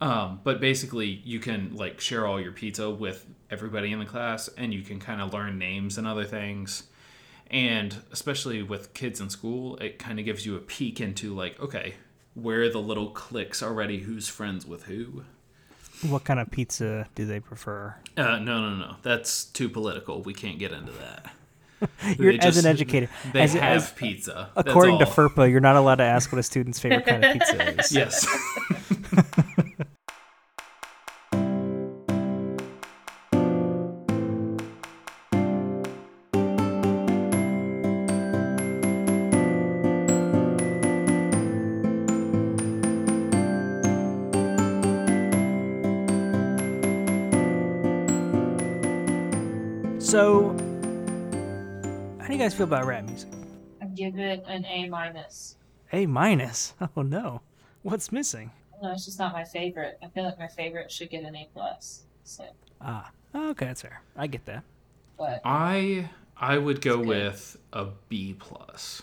Um, but basically, you can like share all your pizza with everybody in the class, and you can kind of learn names and other things. And especially with kids in school, it kind of gives you a peek into like, okay, where the little cliques already? Who's friends with who? What kind of pizza do they prefer? Uh, no, no, no. That's too political. We can't get into that. You're They as an educator. They as, have as- pizza. According to. FERPA, you're not allowed to ask what a student's favorite kind of pizza is. Yes. guys feel about rap music? I give it an A minus. A minus. Oh no, what's missing? No, it's just not my favorite. I feel like my favorite should get an A plus. So, Ah, okay, that's fair. I get that. but I I would go with a B plus.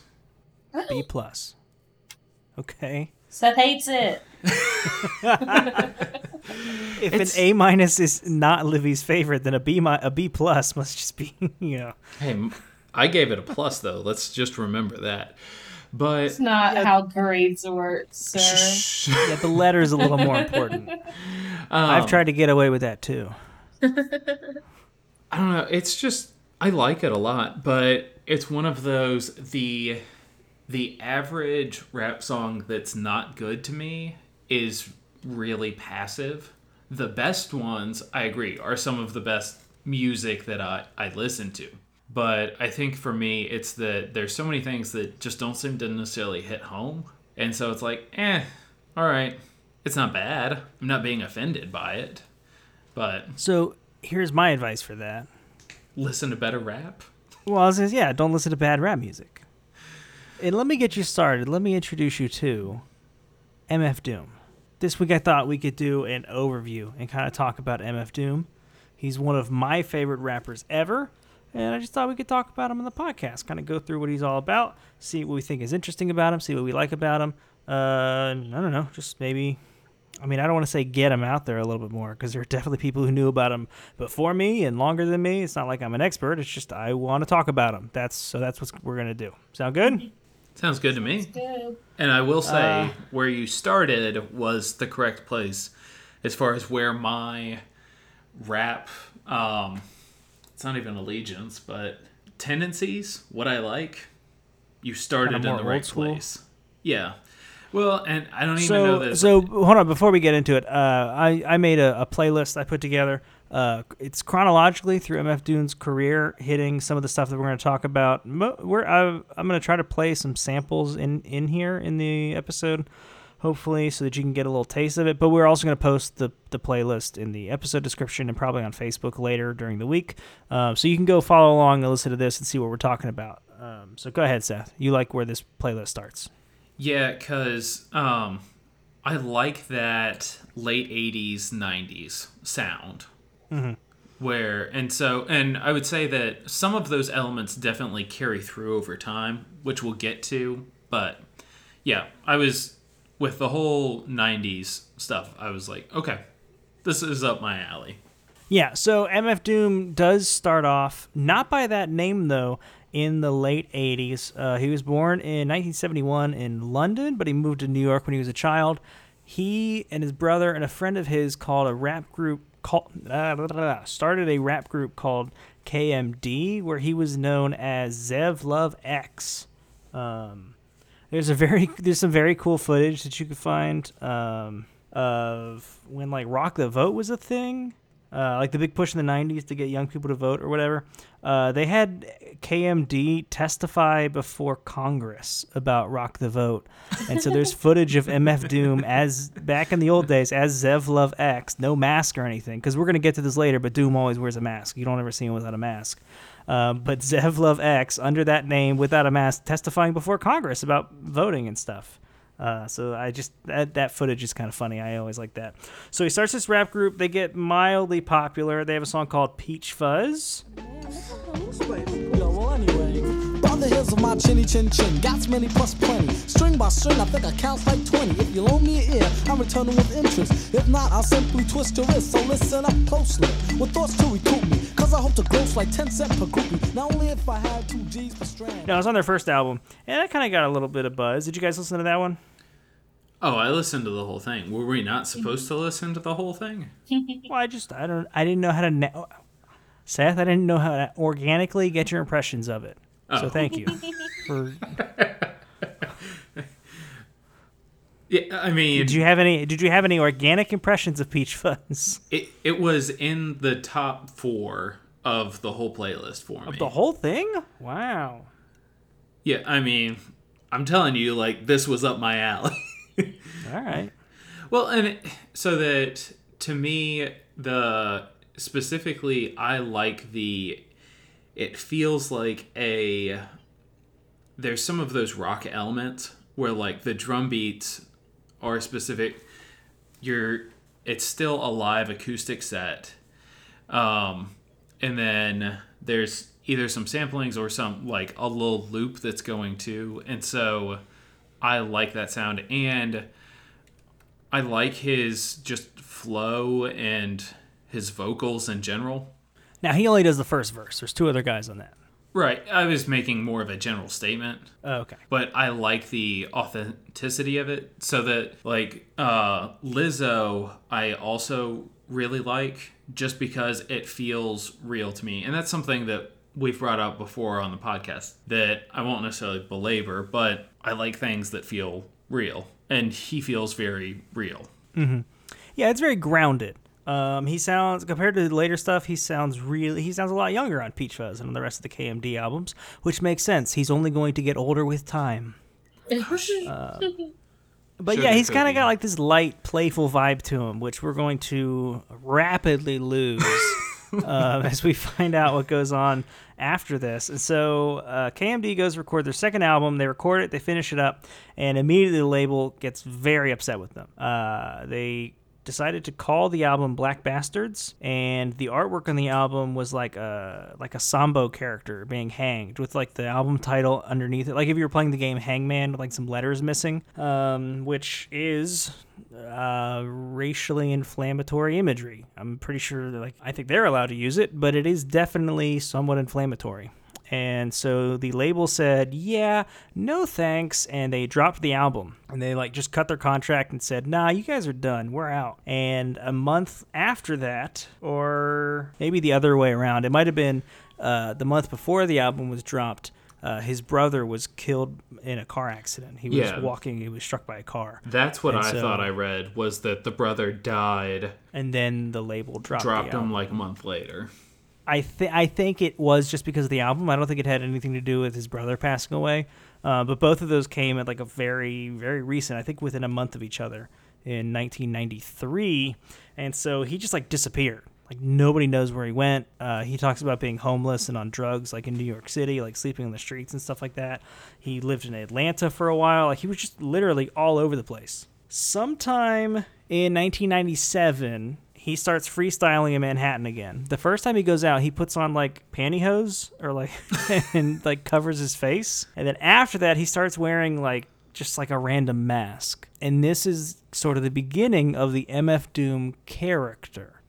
B plus. Okay. Seth hates it. If It's- an A minus is not Livy's favorite, then a B mi- a B plus must just be you know. Hey, m- I gave it a plus though. Let's just remember that. But It's not how grades work, sir. Yeah, the letter is a little more important. I've Um, tried to get away with that too. I don't know. It's just I like it a lot, but it's one of those the the average rap song that's not good to me is really passive. The best ones, I agree, are some of the best music that I, I listen to. But I think for me, it's that there's so many things that just don't seem to necessarily hit home. And so it's like, eh, all right. It's not bad. I'm not being offended by it. But So here's my advice for that. listen to better rap. Well, I was gonna, yeah, don't listen to bad rap music. And let me get you started. Let me introduce you to MF Doom. This week I thought we could do an overview and kind of talk about MF Doom. He's one of my favorite rappers ever, and I just thought we could talk about him on the podcast, kind of go through what he's all about, see what we think is interesting about him, see what we like about him. Uh, I don't know, just maybe I mean, I don't want to say get him out there a little bit more because there are definitely people who knew about him before me and longer than me. It's not like I'm an expert. It's just I want to talk about him. That's so that's what we're gonna do. Sound good? Sounds good to me. Good. And I will say, Uh, where you started was the correct place as far as where my rap, um, it's not even allegiance, but tendencies, what I like, you started Kinda in the right school? place. Yeah. Well, and I don't even know So this. so hold on before we get into it. Uh, I I made a, a playlist I put together. Uh, it's chronologically through MF Doom's career, hitting some of the stuff that we're going to talk about. We're I, I'm going to try to play some samples in in here in the episode, hopefully, so that you can get a little taste of it. But we're also going to post the the playlist in the episode description and probably on Facebook later during the week, um, so you can go follow along and listen to this and see what we're talking about. Um, so go ahead, Seth. You like where this playlist starts? Yeah, because um, I like that late 80s, 90s sound. Where, and so, and I would say that some of those elements definitely carry through over time, which we'll get to. But yeah, I was, with the whole 90s stuff, I was like, okay, this is up my alley. Yeah, so MF Doom does start off not by that name though. In the late '80s, uh, he was born in 1971 in London, but he moved to New York when he was a child. He and his brother and a friend of his called a rap group called uh, started a rap group called KMD, where he was known as Zev Love X. Um, there's a very there's some very cool footage that you could find um, of when like Rock the Vote was a thing, uh, like the big push in the '90s to get young people to vote or whatever. Uh, they had KMD testify before Congress about Rock the Vote, and so there's footage of MF Doom as back in the old days as Zev Love X, no mask or anything, because we're gonna get to this later. But Doom always wears a mask. You don't ever see him without a mask. Um, but Zev Love X under that name without a mask, testifying before Congress about voting and stuff. Uh, so I just that, that footage is kind of funny. I always like that. So he starts this rap group. They get mildly popular. They have a song called Peach Fuzz. The hill because of my chinny chin chin. Got many plus plenty. String by string, I think I count like 20. If you loan me an ear, I'm returning with interest. If not, I'll simply twist your wrist. So listen up closely. With thoughts to recoup me. Cause I hope to gross like 10 cent per groupie. Not only if I had two G's per strand. No, it was on their first album, and that kind of got a little bit of buzz. Did you guys listen to that one? Oh, I listened to the whole thing. Were we not supposed to listen to the whole thing? Well, I just I don't I didn't know how to na- Seth. I didn't know how to organically get your impressions of it. So Oh. thank you for. Yeah, I mean, Did you have any? Did you have any organic impressions of Peach Fuzz? it, it was in the top four of the whole playlist for me. The whole thing? Wow. yeah, I mean, I'm telling you, like, this was up my alley. All right. Well, and it, so that to me, the specifically, I like the. It feels like a. There's some of those rock elements where like the drum beats are specific. You're. It's still a live acoustic set, um, and then there's either some samplings or some like a little loop that's going to, and so I like that sound and. I like his just flow and his vocals in general. Now he only does the first verse. There's two other guys on that. Right. I was making more of a general statement, Oh, okay. but I like the authenticity of it. So that like uh Lizzo I also really like just because it feels real to me. And that's something that we've brought up before on the podcast that I won't necessarily belabor, but I like things that feel real. And he feels very real. Mm-hmm. Yeah, it's very grounded. Um, he sounds compared to the later stuff. He sounds really. He sounds a lot younger on Peach Fuzz and on the rest of the KMD albums, which makes sense. He's only going to get older with time. But Sugar yeah, he's kind of got like this light, playful vibe to him, which we're going to rapidly lose um, as we find out what goes on after this. And so uh, KMD goes record their second album. They record it, they finish it up, and immediately the label gets very upset with them. Uh, they decided to call the album Black Bastards, and the artwork on the album was like a like a Sambo character being hanged with like the album title underneath it. Like if you were playing the game Hangman like some letters missing, um, which is uh, racially inflammatory imagery. I'm pretty sure like I think they're allowed to use it, but it is definitely somewhat inflammatory. And so the label said, "Yeah, no thanks," and they dropped the album. And they like just cut their contract and said, "Nah, you guys are done. We're out." And a month after that, or maybe the other way around, it might have been uh, the month before the album was dropped. Uh, his brother was killed in a car accident. He was Yeah. walking. He was struck by a car, That's what And I so- thought I read was that the brother died, and then the label dropped. dropped the him like a month later. I think I think it was just because of the album. I don't think it had anything to do with his brother passing away. Uh, but both of those came at like a very very recent. I think within a month of each other in 1993, and so he just like disappeared. Like nobody knows where he went. Uh, he talks about being homeless and on drugs, like in New York City, like sleeping on the streets and stuff like that. He lived in Atlanta for a while. Like he was just literally all over the place. Sometime in 1997, he starts freestyling in Manhattan again. The first time he goes out, he puts on like pantyhose or like and like covers his face. And then after that, he starts wearing like just like a random mask. And this is sort of the beginning of the MF Doom character.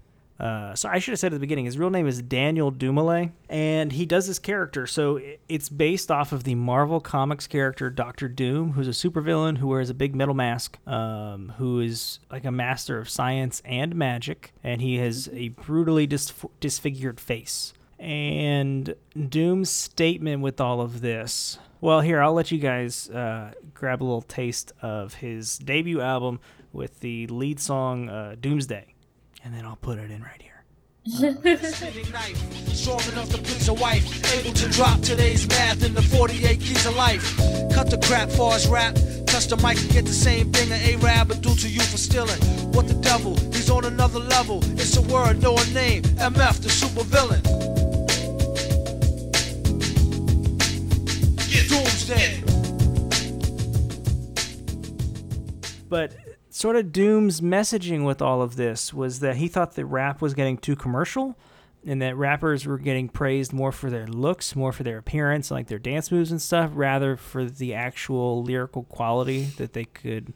Uh, so I should have said at the beginning, his real name is Daniel Dumile, and he does this character. So it's based off of the Marvel Comics character Doctor Doom, who's a supervillain who wears a big metal mask, um, who is like a master of science and magic, and he has a brutally dis- disfigured face. And Doom's statement with all of this. Well, here I'll let you guys uh, grab a little taste of his debut album with the lead song uh, "Doomsday." And then I'll put it in right here. Strong enough to please a wife, able to drop today's math in the 48 keys of life. Cut the crap, fars rap, touch the mic and get the same thing an A-Rab would do to you for stealing. What the devil? He's on another level. It's a word, no a name. MF, the super villain. Doomsday. But sort of Doom's messaging with all of this was that he thought the rap was getting too commercial. and that rappers were getting praised more for their looks, more for their appearance, like their dance moves and stuff, rather for the actual lyrical quality that they could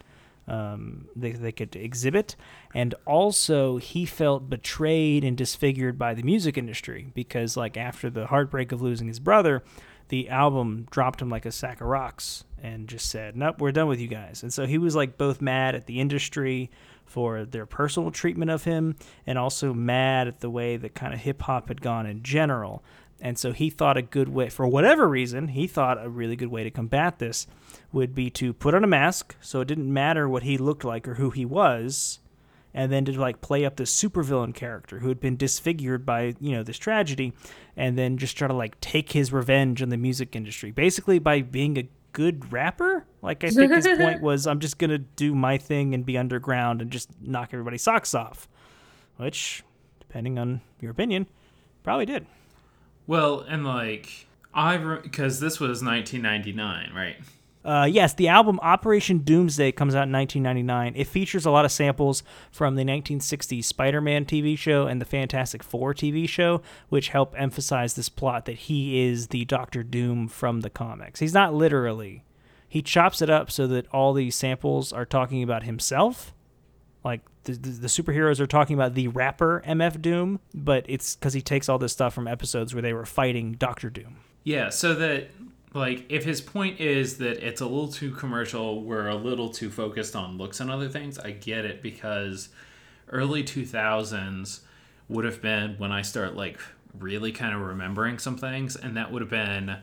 um, they, they could exhibit. And also, he felt betrayed and disfigured by the music industry because, like, after the heartbreak of losing his brother, the album dropped him like a sack of rocks and just said, "Nope, we're done with you guys." And so he was like both mad at the industry for their personal treatment of him and also mad at the way that kind of hip hop had gone in general. And so he thought a good way, for whatever reason, he thought a really good way to combat this would be to put on a mask so it didn't matter what he looked like or who he was, and then to like play up this supervillain character who had been disfigured by, you know, this tragedy, and then just try to like take his revenge on the music industry. Basically by being a good rapper. Like I think his point was I'm just gonna do my thing and be underground and just knock everybody's socks off. Which, depending on your opinion, probably did. Well, and like I because this was 1999, right? Uh, yes, the album Operation Doomsday comes out in 1999. It features a lot of samples from the 1960s Spider Man TV show and the Fantastic Four TV show, which help emphasize this plot that he is the Doctor Doom from the comics. He's not literally. He chops it up so that all these samples are talking about himself. Like the, the, the superheroes are talking about the rapper MF Doom, but it's because he takes all this stuff from episodes where they were fighting Doctor Doom. Yeah, so that like if his point is that it's a little too commercial we're a little too focused on looks and other things i get it because early 2000s would have been when i start like really kind of remembering some things and that would have been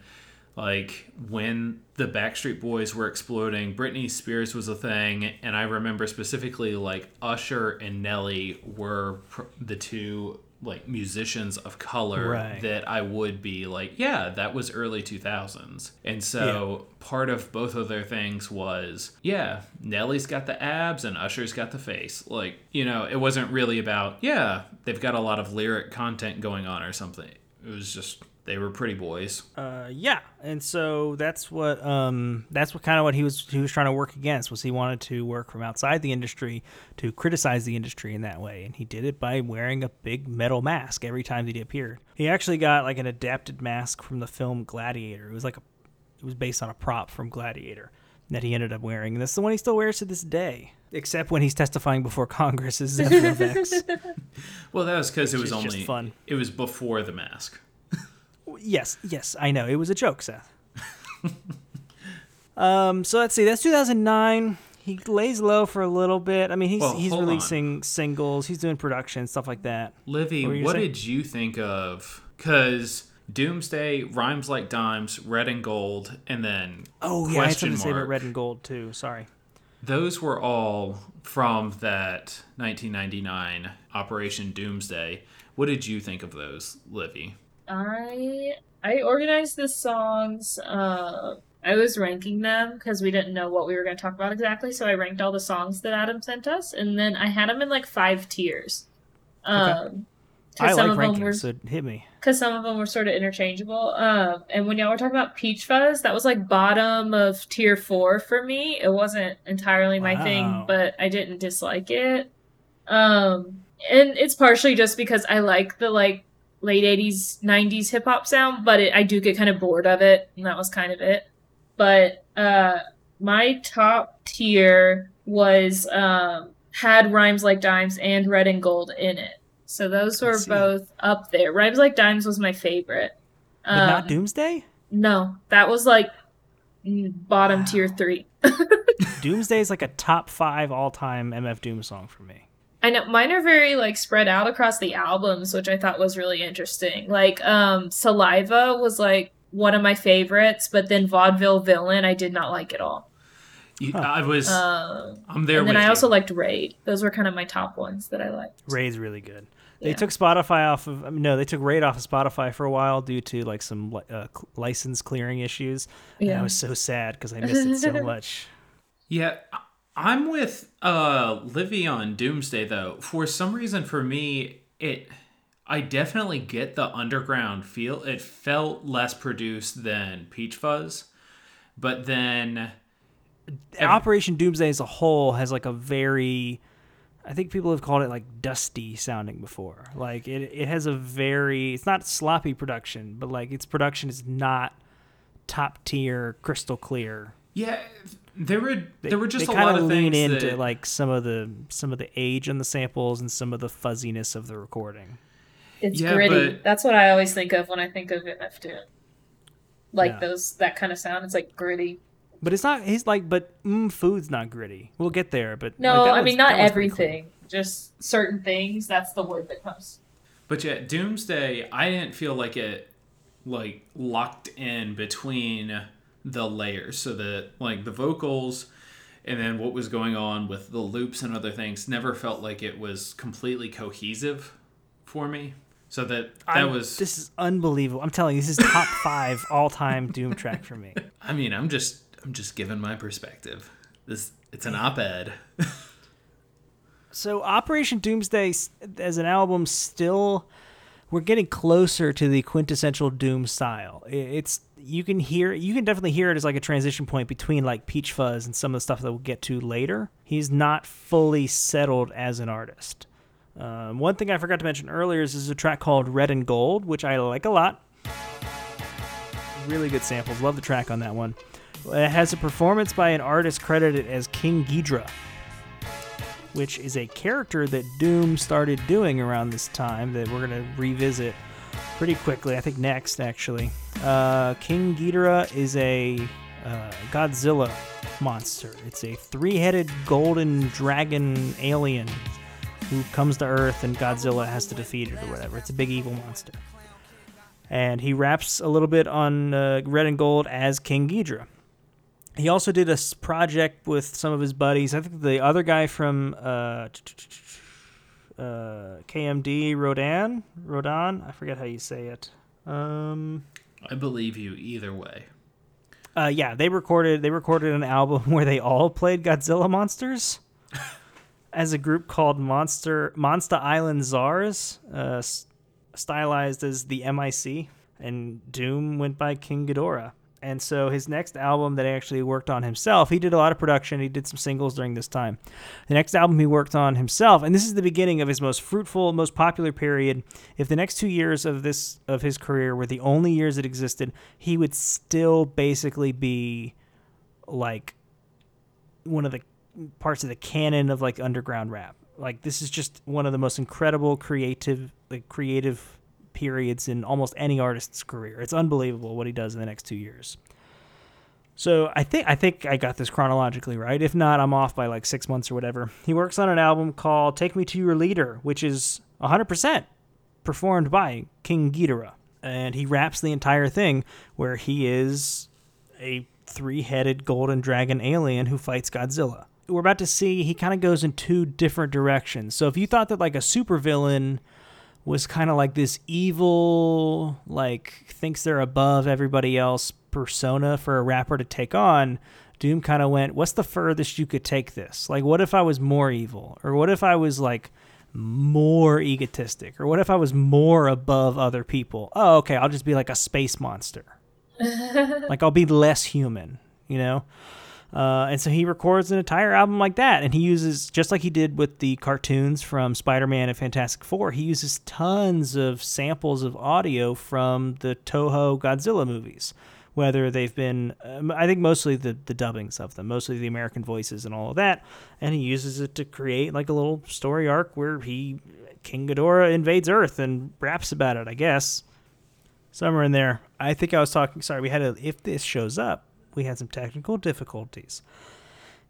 like when the backstreet boys were exploding britney spears was a thing and i remember specifically like usher and nelly were the two like musicians of color Right. that I would be like, yeah, that was early 2000s. And so part of both of their things was, yeah, Nelly's got the abs and Usher's got the face. Like, you know, it wasn't really about, yeah, they've got a lot of lyric content going on or something. It was just they were pretty boys. Uh, yeah, and so that's what um, that's what kind of what he was he was trying to work against was he wanted to work from outside the industry to criticize the industry in that way, and he did it by wearing a big metal mask every time that he appeared. He actually got like an adapted mask from the film Gladiator. It was like a it was based on a prop from Gladiator that he ended up wearing, and that's the one he still wears to this day. Except when he's testifying before Congress as Zev Love X. Well, that was because it was is just only fun. It was before the mask. Yes, yes, I know. It was a joke, Seth. um, so let's see. That's 2009. He lays low for a little bit. I mean, he's Well, he's hold on. releasing singles. He's doing production stuff like that. Livy, What what did you think of? Because Doomsday, Rhymes Like Dimes, Red and Gold, and then Oh yeah, I had question something to say about. Red and Gold too. Sorry. Those were all from that 1999 Operation Doomsday. What did you think of those, Livy? I I organized the songs. Uh, I was ranking them because we didn't know what we were going to talk about exactly. So I ranked all the songs that Adam sent us, and then I had them in like five tiers. Um, I some like of them were so hit me. because some of them were sort of interchangeable. Um, and when y'all were talking about Peach Fuzz, that was like bottom of tier four for me. It wasn't entirely my thing, but I didn't dislike it. Um, and it's partially just because I like the like late '80s, '90s hip hop sound, but it, I do get kind of bored of it, and that was kind of it. But uh, my top tier was um, had rhymes like dimes and red and gold in it. So those were both up there. Rhymes like dimes was my favorite. But not Um, Doomsday. No, that was like bottom tier three. Doomsday is like a top five all time MF Doom song for me. I know mine are very like spread out across the albums, which I thought was really interesting. Like um Saliva was like one of my favorites, but then Vaudeville Villain I did not like at all. You, I was. Um I'm there and with then I you. also liked Raid. Those were kind of my top ones that I liked. Raid's really good. They Yeah. took Spotify off of I mean, no, they took Raid off of Spotify for a while due to like some uh, license clearing issues. And I was so sad because I missed it so much. Yeah, I- I'm with uh Livy on Doomsday though. For some reason for me it I definitely get the underground feel. It felt less produced than Peach Fuzz. But then Ev- Operation Doomsday as a whole has like a very I think people have called it like dusty sounding before. Like it, it has a very, it's not sloppy production, but like its production is not top tier, crystal clear. Yeah, there were They, there were just they a kinda lot of lean things into that, like some of the some of the age in the samples and some of the fuzziness of the recording. It's Yeah, gritty. but- That's what I always think of when I think of MF Doom. Like Yeah. those that kind of sound. It's like gritty. But it's not. He's like, but mm, food's not gritty. We'll get there, but No, like, that I was- mean not that cool. everything. Just certain things. That's the word that comes. But yeah, Doomsday, I didn't feel like it like locked in between the layers. So that like the vocals and then what was going on with the loops and other things never felt like it was completely cohesive for me. So that that I'm- was This is unbelievable. I'm telling you, this is top five all time Doom track for me. I mean, I'm just I'm just giving my perspective. This it's an op-ed. So Operation Doomsday as an album still we're getting closer to the quintessential Doom style. It's you can hear you can definitely hear it as like a transition point between like Peach Fuzz and some of the stuff that we'll get to later. He's not fully settled as an artist. Um, one thing I forgot to mention earlier is there's a track called Red and Gold, which I like a lot. Really good samples. Love the track on that one. It has a performance by an artist credited as King Ghidorah which is a character that Doom started doing around this time that we're going to revisit pretty quickly. I think next, actually. Uh, King Ghidorah is a uh, Godzilla monster. It's a three headed golden dragon alien who comes to Earth and Godzilla has to defeat it or whatever. It's a big evil monster. And he raps a little bit on uh, Red and Gold as King Ghidorah. He also did a project with some of his buddies. I think the other guy from uh, uh, KMD, Rodan, Rodan. I forget how you say it. Um, I believe you either way. uh, yeah, they recorded they recorded an album where they all played Godzilla monsters as a group called Monster Monster Island Czars, uh, stylized as the MIC, and Doom went by King Ghidorah. And so his next album that he actually worked on himself, he did a lot of production. He did some singles during this time. The next album he worked on himself, and this is the beginning of his most fruitful, most popular period. If the next two years of this of his career were the only years that existed, he would still basically be like one of the parts of the canon of like underground rap. Like this is just one of the most incredible creative like creative periods in almost any artist's career. It's unbelievable what he does in the next 2 years. So I think I think I got this chronologically right. If not, I'm off by like 6 months or whatever. He works on an album called Take Me to Your Leader, which is 100% performed by King Ghidorah. And he raps the entire thing where he is a three-headed golden dragon alien who fights Godzilla. We're about to see he kind of goes in two different directions. So if you thought that like a supervillain was kind of like this evil, like thinks they're above everybody else persona for a rapper to take on, Doom kind of went, "What's the furthest you could take this? Like what if I was more evil? Or what if I was like more egotistic? Or what if I was more above other people? Oh, okay, I'll just be like a space monster." like I'll be less human, you know. Uh, and so he records an entire album like that, and he uses just like he did with the cartoons from Spider-Man and Fantastic Four. He uses tons of samples of audio from the Toho Godzilla movies, whether they've been, um, I think mostly the the dubbings of them, mostly the American voices and all of that, and he uses it to create like a little story arc where he King Ghidorah invades Earth and raps about it. I guess somewhere in there. I think I was talking. Sorry, we had a. If this shows up, we had some technical difficulties.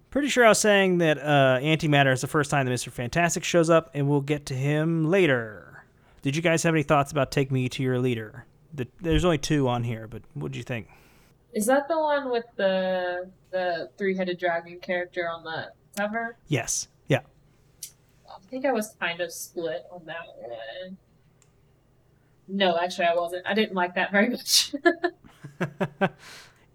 Pretty sure I was saying that uh, Antimatter is the first time that Mister Fantastic shows up, and we'll get to him later. Did you guys have any thoughts about Take Me to Your Leader? The, there's only two on here, but what do you think? Is that the one with the the three headed dragon character on the cover? Yes. Yeah. I think I was kind of split on that one. No, actually, I wasn't. I didn't like that very much.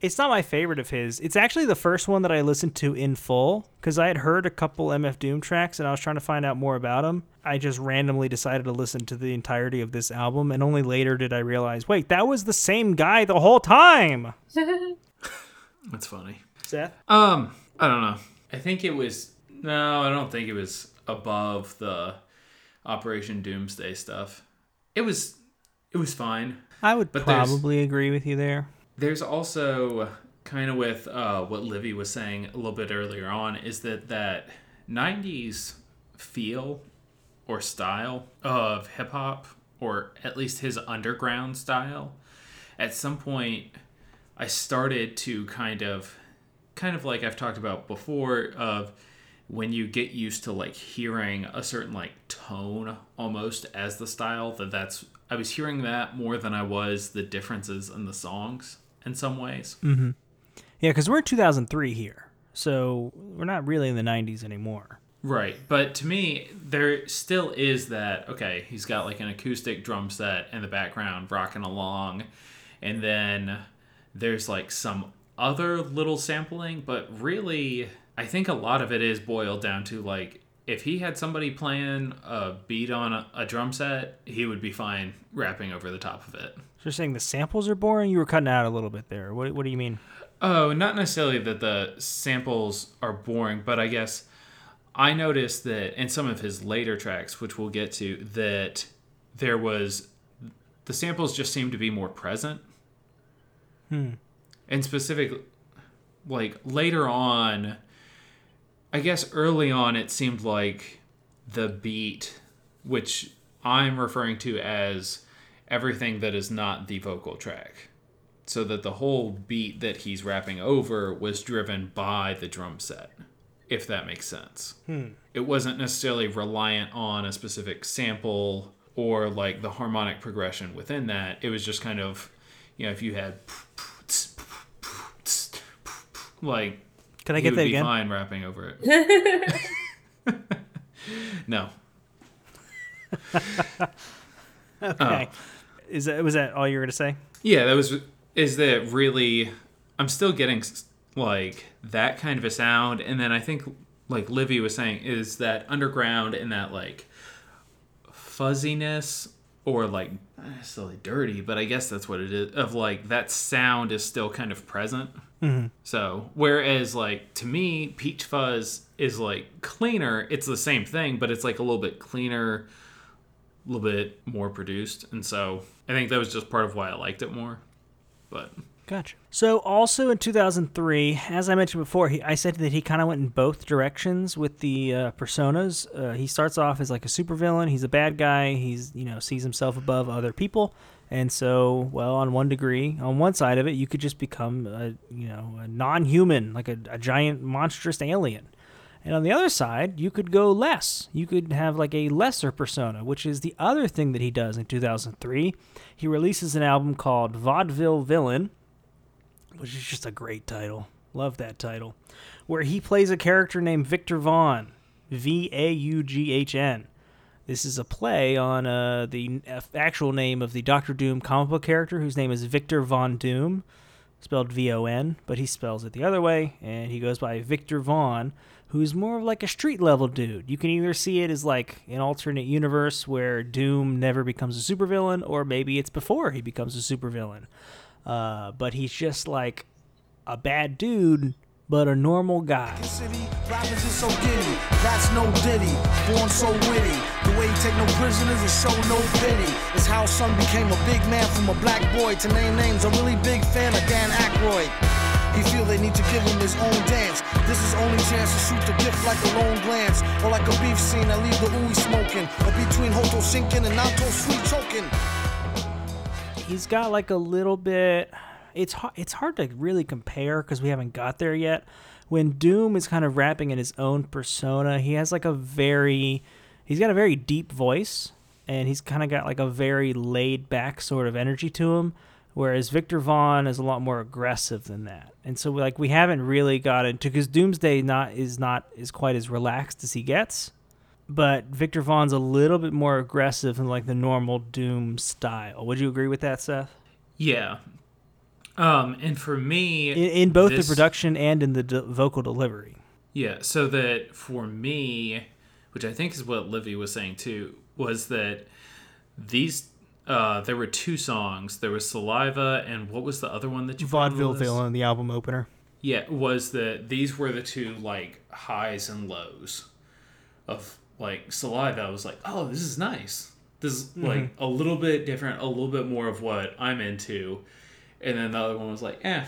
It's not my favorite of his. It's actually the first one that I listened to in full because I had heard a couple MF Doom tracks and I was trying to find out more about him. I just randomly decided to listen to the entirety of this album, and only later did I realize, wait, that was the same guy the whole time. That's funny. Seth? Um, I don't know. I think it was no, I don't think it was above the Operation Doomsday stuff. It was it was fine. I would But there's- probably agree with you there. There's also kind of with uh, what Livy was saying a little bit earlier on is that that 90s feel or style of hip hop or at least his underground style at some point I started to kind of kind of like I've talked about before of when you get used to like hearing a certain like tone almost as the style that that's I was hearing that more than I was the differences in the songs in some ways. Mm-hmm. Yeah, because we're 2003 here, so we're not really in the 90s anymore. Right. But to me, there still is that okay, he's got like an acoustic drum set in the background rocking along, and then there's like some other little sampling, but really, I think a lot of it is boiled down to like if he had somebody playing a beat on a, a drum set, he would be fine rapping over the top of it. So you're saying the samples are boring? You were cutting out a little bit there. What, what do you mean? Oh, not necessarily that the samples are boring, but I guess I noticed that in some of his later tracks, which we'll get to, that there was the samples just seemed to be more present. Hmm. And specific, like later on, I guess early on, it seemed like the beat, which I'm referring to as everything that is not the vocal track. So that the whole beat that he's rapping over was driven by the drum set if that makes sense. Hmm. It wasn't necessarily reliant on a specific sample or like the harmonic progression within that. It was just kind of you know if you had like Can I get that again? fine rapping over it. No. Okay. Oh. Is that was that all you were gonna say? Yeah, that was is that really I'm still getting like that kind of a sound and then I think like Livy was saying is that underground and that like fuzziness or like not necessarily dirty, but I guess that's what it is of like that sound is still kind of present. Mm-hmm. So, whereas like to me, Peach Fuzz is like cleaner. It's the same thing, but it's like a little bit cleaner, a little bit more produced, and so I think that was just part of why I liked it more. But Gotcha. So also in 2003, as I mentioned before, he, I said that he kind of went in both directions with the uh, personas. Uh, he starts off as like a supervillain. He's a bad guy. He's you know sees himself above other people, and so well on one degree, on one side of it, you could just become a you know a non-human, like a, a giant monstrous alien. And on the other side, you could go less. You could have like a lesser persona, which is the other thing that he does in 2003. He releases an album called Vaudeville Villain, which is just a great title. Love that title. Where he plays a character named Victor Vaughn, V A U G H N. This is a play on uh, the uh, actual name of the Doctor Doom comic book character, whose name is Victor Von Doom, spelled V O N, but he spells it the other way, and he goes by Victor Vaughn, who's more of like a street level dude. You can either see it as like an alternate universe where Doom never becomes a supervillain, or maybe it's before he becomes a supervillain. Uh, but he's just like a bad dude, but a normal guy. City, rappers is so giddy. That's no ditty. Born so witty. The way he take no prisoners and show no pity. Is how son became a big man from a black boy. To name names, a really big fan of Dan Aykroyd. He feel they need to give him his own dance. This is only chance to shoot the gift like a lone glance. Or like a beef scene that leave the ooey smoking. Or between Hoto sinking and Nato sweet choking. he's got like a little bit it's hard, it's hard to really compare because we haven't got there yet when doom is kind of rapping in his own persona he has like a very he's got a very deep voice and he's kind of got like a very laid back sort of energy to him whereas victor vaughn is a lot more aggressive than that and so like we haven't really got into because doomsday not is not is quite as relaxed as he gets but Victor Vaughn's a little bit more aggressive than like the normal Doom style. Would you agree with that, Seth? yeah, um, and for me, In, in both this- the production and in the de- vocal delivery. Yeah, so that for me, which I think is what Livy was saying too, was that these uh there were two songs. There was Saliva and what was the other one that you put on the Vaudeville? Villain, the album opener. Yeah, was that these were the two like highs and lows of like Saliva, I was like, oh, this is nice. This is like a little bit different, a little bit more of what I'm into. And then the other one was like, eh.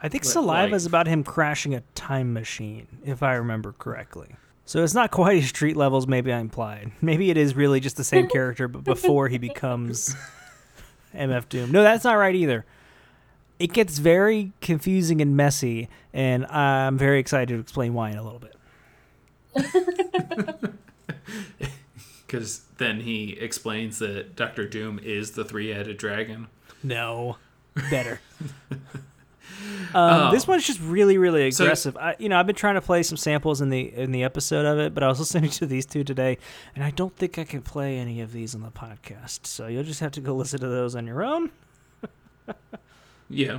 I think But, Saliva like- is about him crashing a time machine, if I remember correctly. So it's not quite as street levels maybe I implied. Maybe it is really just the same character, but before he becomes MF Doom. No, that's not right either. It gets very confusing and messy, and I'm very excited to explain why in a little bit. Because then he explains that Doctor Doom is the three headed dragon. No, better. Um, This one's just really, really So- aggressive. I, you know, I've been trying to play some samples in the in the episode of it, but I was listening to these two today, and I don't think I can play any of these on the podcast. So you'll just have to go listen to those on your own. Yeah.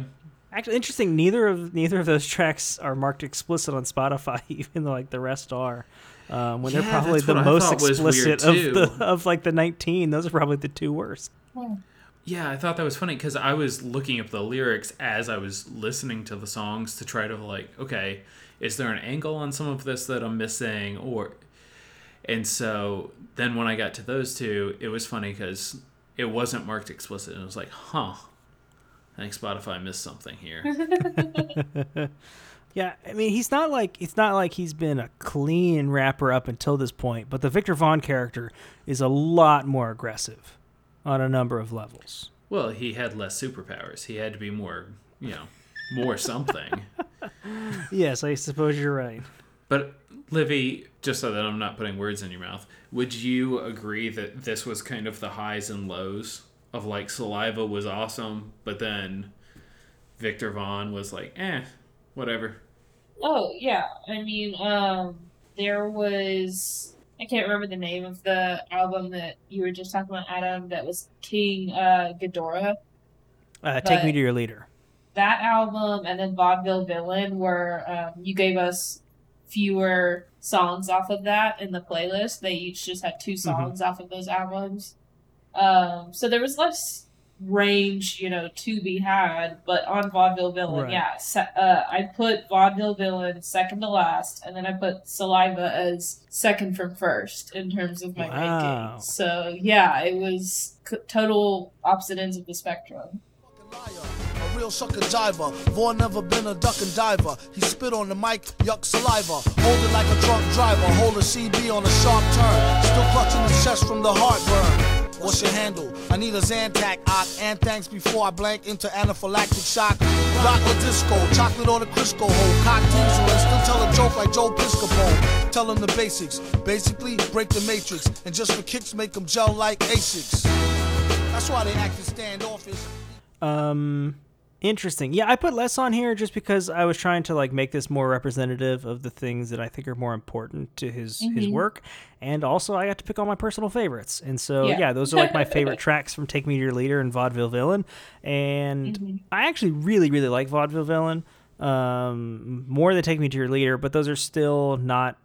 Actually, interesting. Neither of neither of those tracks are marked explicit on Spotify, even though like the rest are. Um, when they're probably the most explicit of the of like the nineteen. Those are probably the two worst. Yeah, I thought that was funny because I was looking up the lyrics as I was listening to the songs to try to like, okay, is there an angle on some of this that I'm missing, or, and so then when I got to those two, it was funny because it wasn't marked explicit, and it was like, huh, I think Spotify missed something here. Yeah, I mean, he's not like it's not like he's been a clean rapper up until this point, but the Victor Vaughn character is a lot more aggressive on a number of levels. well, he had less superpowers. He had to be more, you know, more something. Yes, I suppose you're right. But Livy, just so that I'm not putting words in your mouth, would you agree that this was kind of the highs and lows of like Saliva was awesome, but then Victor Vaughn was like, eh, whatever. Oh yeah, I mean, um, there was I can't remember the name of the album that you were just talking about, Adam. That was King uh, Ghidorah. Uh, take me to your leader. That album and then Vaudeville Villain, were um, you gave us fewer songs off of that in the playlist. They each just had two songs off of those albums. Um, so there was less range, you know, to be had. But on Vaudeville Villain, Right. yeah, se- uh, I put Vaudeville Villain second to last, and then I put Saliva as second from first in terms of my Wow. ranking. So yeah, it was c- total opposite ends of the spectrum. A real sucker diver. Vaughn never been a duck and diver. He spit on the mic, yuck saliva. Hold it like a drunk driver. Hold a CB on a sharp turn. Still clutching his chest from the heartburn. What's your handle? I need a Zantac, Ock, and thanks before I blank into anaphylactic shock. Rock a disco, chocolate on a Crisco hole. Cock teaser still tell a joke like Joe Piscopo. Tell him the basics. Basically, break the matrix. And just for kicks, make them gel like Asics. That's why they act as standoffish. Um, interesting. Yeah, I put less on here just because I was trying to like make this more representative of the things that I think are more important to his his work, and also I got to pick all my personal favorites. And so yeah, Yeah. those are like my favorite tracks from Take Me to Your Leader and Vaudeville Villain, and I actually really really like Vaudeville Villain. Um, more than Take Me to Your Leader, but those are still not.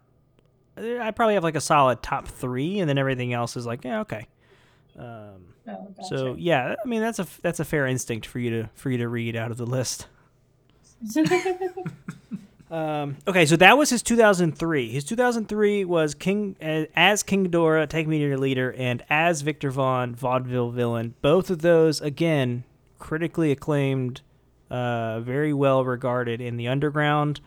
I probably have like a solid top three, and then everything else is like, yeah, okay. Um, Oh, gotcha. so yeah, I mean that's a that's a fair instinct for you to for you to read out of the list. Um, okay, so that was his 2003. His 2003 was King as King Ghidorah, Take Me to Your Leader, and as Victor Vaughn, Vaudeville Villain. Both of those, again, critically acclaimed, uh, very well regarded in the underground.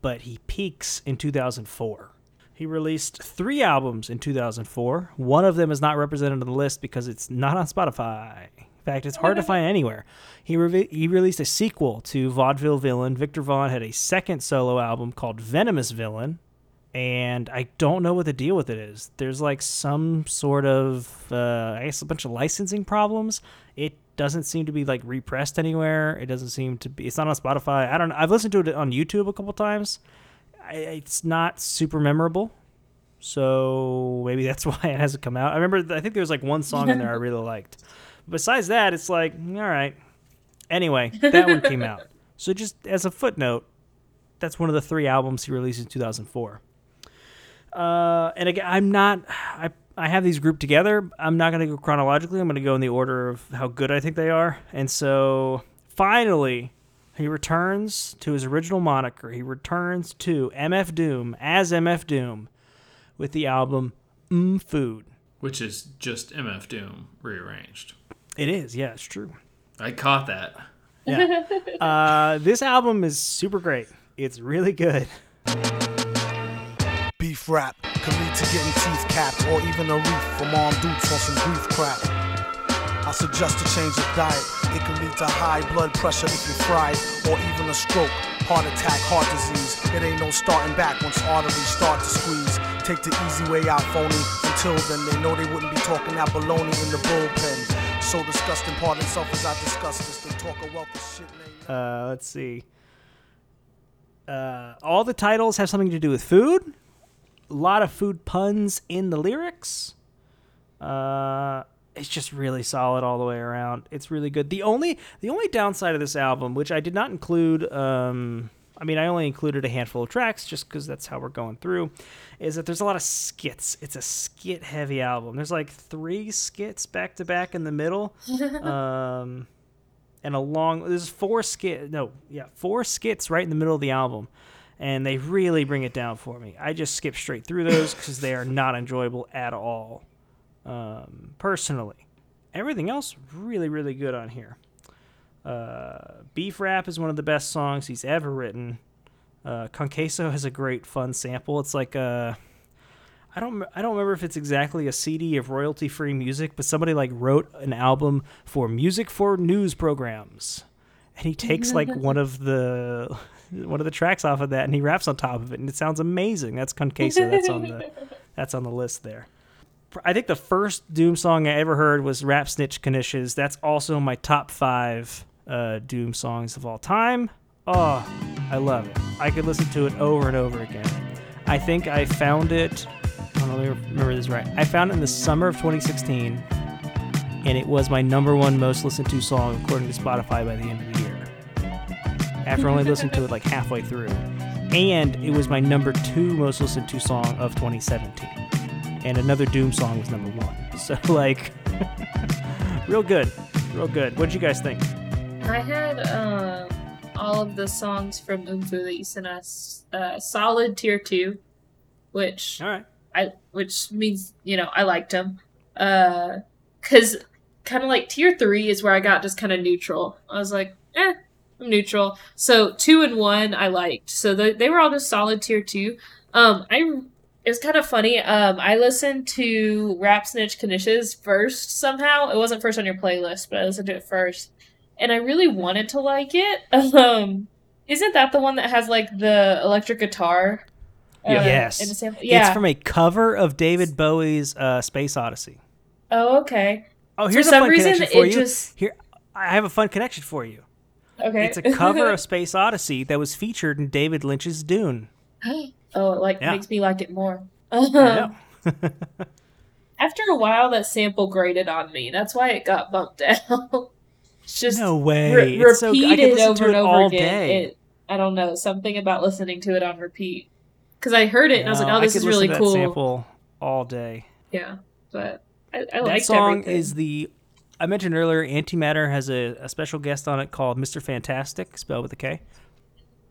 But he peaks in 2004. He released three albums in 2004. One of them is not represented on the list because it's not on Spotify. In fact, it's hard to find anywhere. He, re- he released a sequel to Vaudeville Villain. Victor Vaughn had a second solo album called Venomous Villain, and I don't know what the deal with it is. There's like some sort of, uh, I guess, a bunch of licensing problems. It doesn't seem to be like repressed anywhere. It doesn't seem to be. It's not on Spotify. I don't. know. I've listened to it on YouTube a couple times. I, it's not super memorable. So maybe that's why it hasn't come out. I remember, I think there was like one song in there I really liked. Besides that, it's like, all right. Anyway, that one came out. So just as a footnote, that's one of the three albums he released in 2004. Uh, and again, I'm not, I, I have these grouped together. I'm not going to go chronologically. I'm going to go in the order of how good I think they are. And so finally, he returns to his original moniker. He returns to MF Doom as MF Doom with the album Mm Food. Which is just MF Doom rearranged. It is, yeah, it's true. I caught that. Yeah. uh, this album is super great. It's really good. Beef rap can lead to getting teeth capped or even a reef from armed dudes on some grief crap. Suggest a change of diet. It can lead to high blood pressure if you're fried, or even a stroke, heart attack, heart disease. It ain't no starting back once arteries start to squeeze. Take the easy way out, phony. Until then, they know they wouldn't be talking that baloney in the bullpen. So disgusting, pardon self as I discuss this. They talk a wealth of shit. Uh, let's see. Uh, all the titles have something to do with food. A lot of food puns in the lyrics. Uh, it's just really solid all the way around. It's really good. The only the only downside of this album, which I did not include, um, I mean, I only included a handful of tracks just because that's how we're going through, is that there's a lot of skits. It's a skit heavy album. There's like three skits back to back in the middle. um, and a long there's four skit no yeah four skits right in the middle of the album and they really bring it down for me i just skip straight through those because they are not enjoyable at all um, personally everything else really really good on here uh, beef rap is one of the best songs he's ever written uh, Kon Queso has a great fun sample it's like a I don't I don't remember if it's exactly a CD of royalty free music, but somebody like wrote an album for music for news programs. And he takes like one of the one of the tracks off of that and he raps on top of it and it sounds amazing. That's Kon Queso. That's on the that's on the list there. I think the first Doom song I ever heard was Rap Snitch Knishes. That's also my top five uh, Doom songs of all time. Oh, I love it. I could listen to it over and over again. I think I found it. I don't remember this right. I found it in the summer of 2016, and it was my number one most listened to song according to Spotify by the end of the year. After only listening to it like halfway through, and it was my number two most listened to song of 2017, and another Doom song was number one. So like, real good, real good. What did you guys think? I had um, all of the songs from Umfu that you sent us uh, solid tier two, which All right. I which means you know I liked them, uh, cause kind of like tier three is where I got just kind of neutral. I was like, eh, I'm neutral. So two and one I liked. So the, they were all just solid tier two. Um, I it was kind of funny. Um, I listened to Rap Snitch Knishes first somehow. It wasn't first on your playlist, but I listened to it first, and I really wanted to like it. Um, isn't that the one that has like the electric guitar? uh, Yes. in the? Yeah. It's from a cover of David Bowie's uh, Space Odyssey. Oh, okay. Oh, For here's a fun reason, connection for it you. just- Here, I have a fun connection for you. Okay. It's a cover of Space Odyssey that was featured in David Lynch's Dune. oh, it like Yeah. makes me like it more. After a while, that sample grated on me. That's why it got bumped down. it's just No way. re- It's so- repeated over and over again. It, I don't know something about listening to it on repeat because I heard it and I was like, "Oh, this is really to cool." Sample all day. Yeah, but I, I that song everything. is the. I mentioned earlier, Antimatter has a, a special guest on it called Mr. Fantastik, spelled with a K.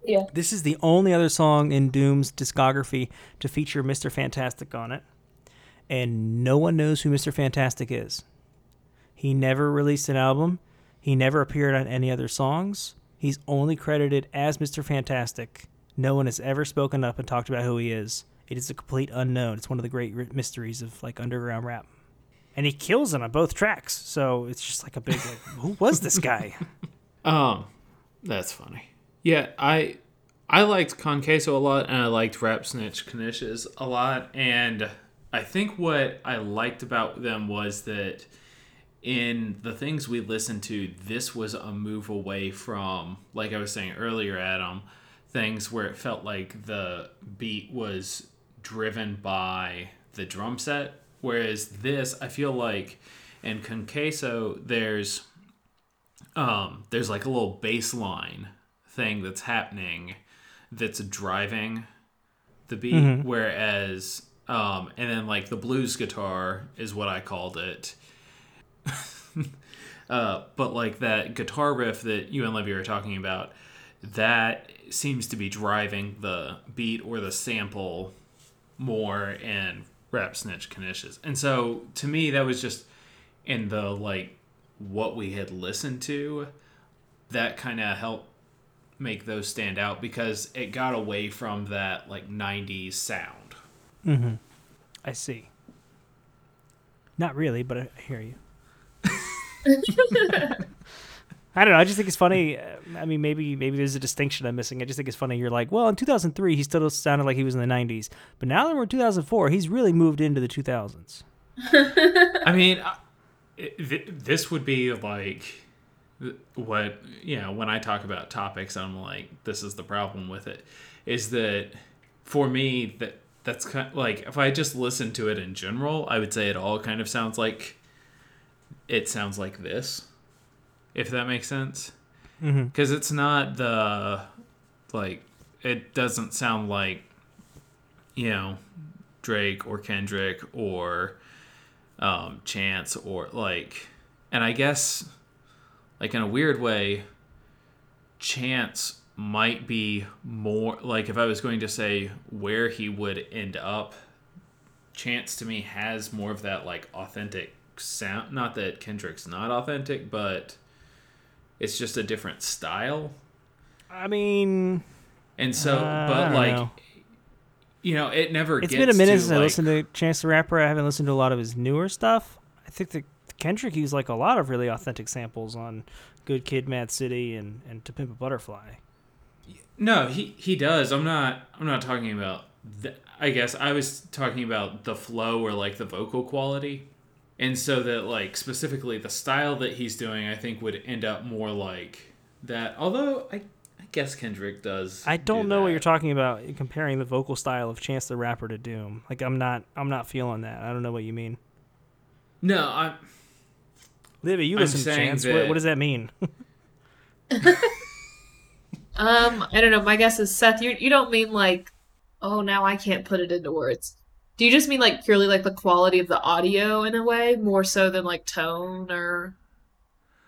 Yeah. This is the only other song in Doom's discography to feature Mr. Fantastik on it. And no one knows who Mr. Fantastik is. He never released an album. He never appeared on any other songs. He's only credited as Mr. Fantastik. No one has ever spoken up and talked about who he is. It is a complete unknown. It's one of the great mysteries of like underground rap. And he kills it on both tracks. So it's just like a big like, who was this guy? Um, that's funny. Yeah, I I liked Kon Queso a lot, and I liked Rap Snitch Knishes a lot, and I think what I liked about them was that in the things we listened to, this was a move away from, like I was saying earlier, Adam, things where it felt like the beat was driven by the drum set, whereas this, I feel like in Kon Queso, there's um, there's like a little bass line thing that's happening that's driving the beat, whereas um, and then like the blues guitar is what I called it. uh, but like that guitar riff that you and Levy are talking about, that seems to be driving the beat or the sample more in Rap Snitch Knishes. And so to me, that was just in the like what we had listened to, that kind of helped make those stand out because it got away from that like 90s sound. Mhm. I see. Not really, but I I hear you. I don't know. I just think it's funny. uh, I mean, maybe maybe there's a distinction I'm missing. I just think it's funny. You're like, well, in 2003, he still sounded like he was in the 90s, but now that we're in 2004, he's really moved into the 2000s. I mean, I- it, th- this would be like what you know when I talk about topics. I'm like, this is the problem with it, is that for me that that's kind of like if I just listen to it in general, I would say it all kind of sounds like it sounds like this, if that makes sense, because it's not the like it doesn't sound like you know Drake or Kendrick or um, Chance or like, and I guess like in a weird way, Chance might be more like if I was going to say where he would end up, Chance to me has more of that like authentic sound. Not that Kendrick's not authentic, but it's just a different style. I mean, And so, Uh, but like, know. you know, it never. it's been a minute since I like- listened to Chance the Rapper. I haven't listened to a lot of his newer stuff. I think the Kendrick used like a lot of really authentic samples on Good Kid, Mad City, and and To Pimp a Butterfly. No, he he does. I'm not. I'm not talking about. The, I guess I was talking about the flow or like the vocal quality, and so that like specifically the style that he's doing, I think would end up more like that. Although I, I guess Kendrick does. I don't do know what you're talking about comparing the vocal style of Chance the Rapper to Doom. Like I'm not I'm not feeling that. I don't know what you mean. No, I. Livy, you listen to Chance. What, that- what does that mean? Um, I don't know. My guess is Seth. You you don't mean like, oh, now I can't put it into words. Do you just mean like purely like the quality of the audio in a way, more so than like tone or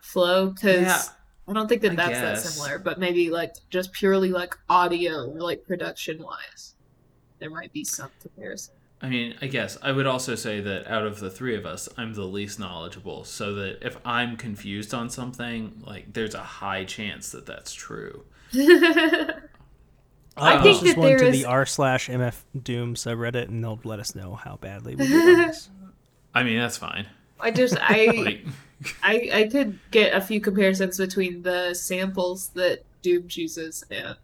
flow? Because Yeah, I don't think that I that's that similar. But maybe like just purely like audio or like production wise, there might be some comparison. I mean, I guess I would also say that out of the three of us, I'm the least knowledgeable. So that if I'm confused on something, like there's a high chance that that's true. I Uh, think just that one there to is. the r slash mf doom subreddit, and they'll let us know how badly we did on this. I mean, that's fine. I just I Like, I I could get a few comparisons between the samples that Doom chooses and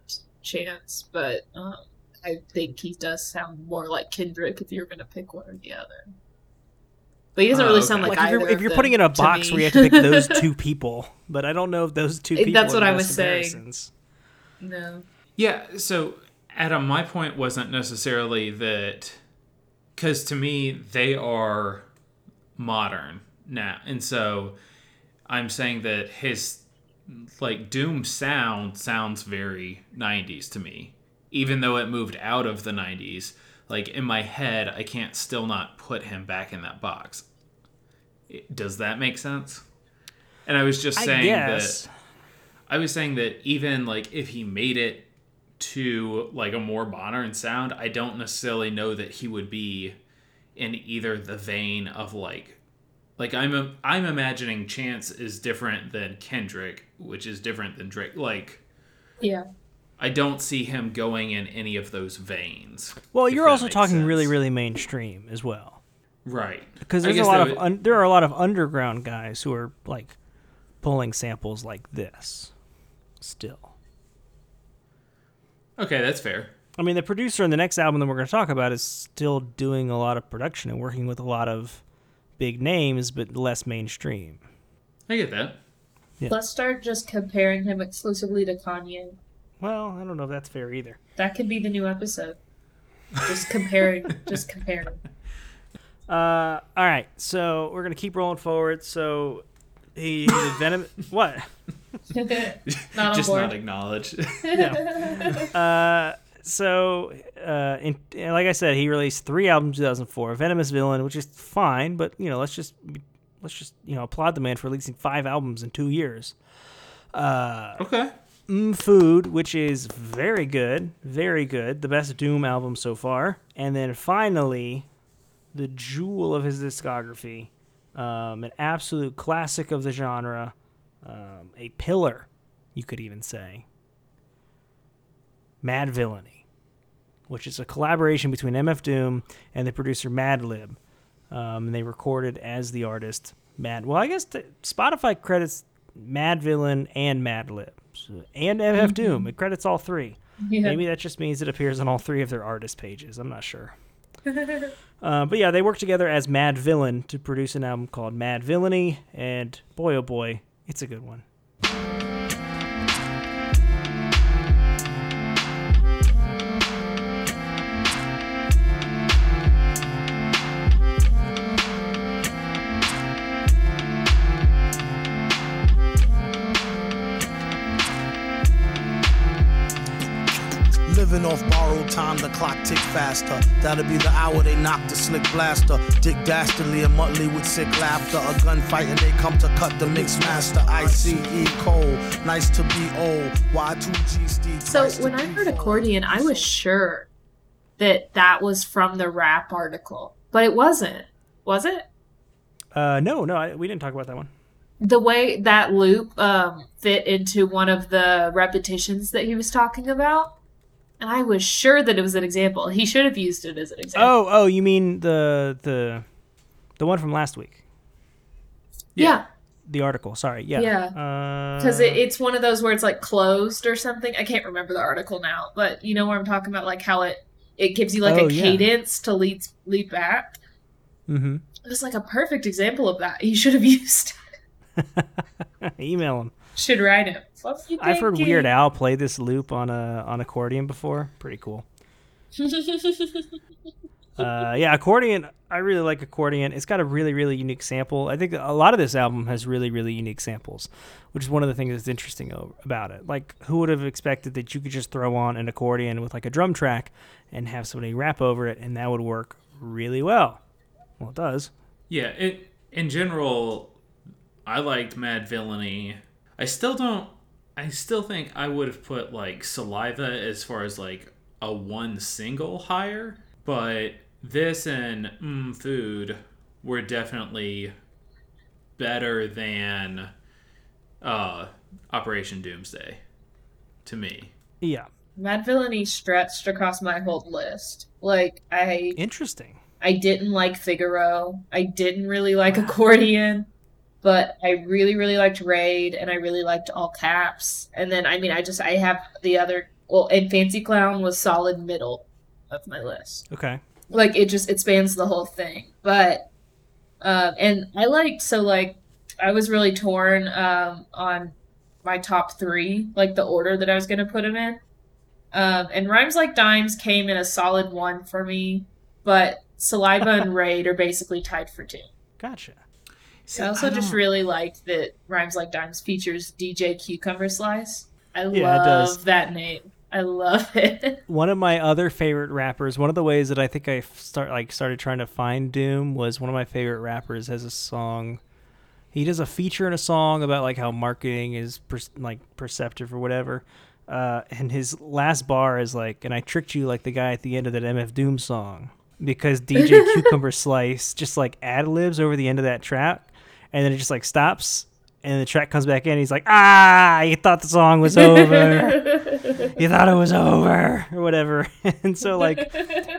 Chance, but um, I think he does sound more like Kendrick if you're gonna pick one or the other. But he doesn't Oh, really okay. sound like, Like, if you're, if you're putting it in a box me. where you have to pick those two people, but I don't know if those two people. that's are what I was saying. no. yeah. So, Adam, my point wasn't necessarily that, because to me they are modern now, and so I'm saying that his like Doom sound sounds very 90s to me, even though it moved out of the 90s. Like in my head, I can't still not put him back in that box. Does that make sense? And I was just I saying guess. that I was saying that even like if he made it to like a more modern sound, I don't necessarily know that he would be in either the vein of like like I'm a, I'm imagining Chance is different than Kendrick, which is different than Drake. Like Yeah. I don't see him going in any of those veins. Well, you're also talking sense. really, really mainstream as well, right because there's a lot of would- un- there are a lot of underground guys who are like pulling samples like this. Still, okay, that's fair. I mean, the producer in the next album that we're going to talk about is still doing a lot of production and working with a lot of big names, but less mainstream. I get that. Yeah. Let's start just comparing him exclusively to Kanye. Well, I don't know if that's fair either. That could be the new episode. Just comparing. just comparing. Uh, all right, so we're gonna keep rolling forward. So he, he's a venom. what? not on Just board. not acknowledged. Uh, so uh, in, and like I said, he released three albums in 2004. Venomous Villain, which is fine, but you know, let's just let's just you know applaud the man for releasing five albums in two years. Uh, okay. Mm Food, which is very good, very good, the best Doom album so far. And then finally, the jewel of his discography, um, an absolute classic of the genre, um, a pillar, you could even say. Madvillainy, which is a collaboration between MF Doom and the producer Madlib. Um, they recorded as the artist Mad. Well, I guess Spotify credits Madvillain and Madlib and MF Doom. It credits all three. Yeah. Maybe that just means it appears on all three of their artist pages. I'm not sure. uh, but yeah, they worked together as Madvillain to produce an album called Madvillainy, and boy oh boy, it's a good one. Time, the clock tick faster. That'll be the hour they knock the slick blaster. Dick Dastardly and Muttley with sick laughter. A gunfight and they come to cut the mix master. ICE Cole, nice to be old. Y2G Steve. So Price when I heard accordion, I was sure that that was from the rap article, but it wasn't. Was it? Uh, no, no, I, we didn't talk about that one. The way that loop um, fit into one of the repetitions that he was talking about, and I was sure that it was an example. He should have used it as an example. Oh, oh, you mean the the the one from last week? yeah, The article. Sorry. Yeah. Yeah. Uh, because it, it's one of those where it's like closed or something. I can't remember the article now, but you know where I'm talking about, like how it it gives you like Oh, a yeah. cadence to lead lead back. Mm-hmm. It was like a perfect example of that. He should have used. Email him. Should write him. What you I've heard? Weird Al play this loop on a on accordion before. Pretty cool. Uh, yeah, accordion. I really like accordion. It's got a really, really unique sample. I think a lot of this album has really, really unique samples, which is one of the things that's interesting about it. Like, who would have expected that you could just throw on an accordion with like a drum track and have somebody rap over it, and that would work really well? Well, it does. Yeah, it in general, I liked Madvillainy. I still don't. I still think I would have put like Saliva as far as like a one single higher, but this and mm, Food were definitely better than uh, Operation Doomsday to me. Yeah, Madvillainy stretched across my whole list. Like I interesting. I didn't like Figaro. I didn't really like accordion, but I really really liked Raid and I really liked all caps. And then I mean I just I have the other well and Fancy Clown was solid middle of my list. Okay. Like it just it spans the whole thing. But um and I liked so like I was really torn um on my top 3, like the order that I was going to put them in. Um, and Rhymes Like Dimes came in a solid one for me, but Saliva and Raid are basically tied for two. Gotcha. See, I also I just really liked that Rhymes Like Dimes features DJ Cucumber Slice. I Yeah, love that name. I love it. One of my other favorite rappers, one of the ways that I think I start like started trying to find Doom was one of my favorite rappers has a song. He does a feature in a song about like how marketing is per- like perceptive or whatever. Uh, and his last bar is like, and I tricked you like the guy at the end of that MF Doom song because DJ Cucumber Slice just like ad libs over the end of that track, and then it just like stops, and the track comes back in. he's like, ah, you thought the song was over you thought it was over or whatever and so like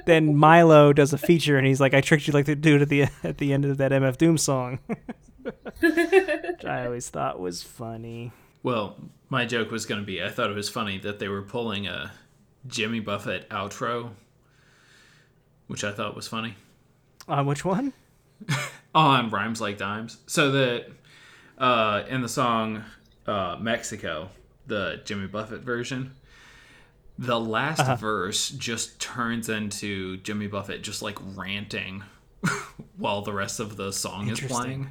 then milo does a feature and he's like i tricked you like the dude at the at the end of that mf doom song which i always thought was funny Well, my joke was going to be I thought it was funny that they were pulling a Jimmy Buffett outro, which I thought was funny. on which one on Rhymes Like Dimes. So that uh, in the song uh, Mexico, the Jimmy Buffett version, the last Uh-huh. verse just turns into Jimmy Buffett just like ranting while the rest of the song is playing.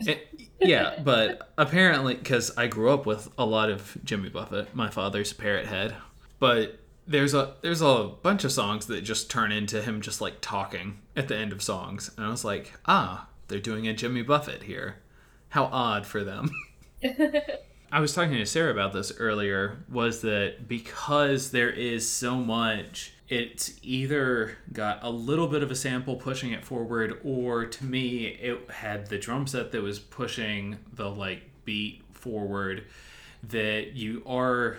It- yeah, but apparently, because I grew up with a lot of Jimmy Buffett, my father's parrot head, but there's a there's a bunch of songs that just turn into him just like talking at the end of songs, and I was like, ah, they're doing a Jimmy Buffett here. How odd for them. I was talking to Sarah about this earlier was that because there is so much, it's either got a little bit of a sample pushing it forward, or to me, it had the drum set that was pushing the like beat forward. That you are,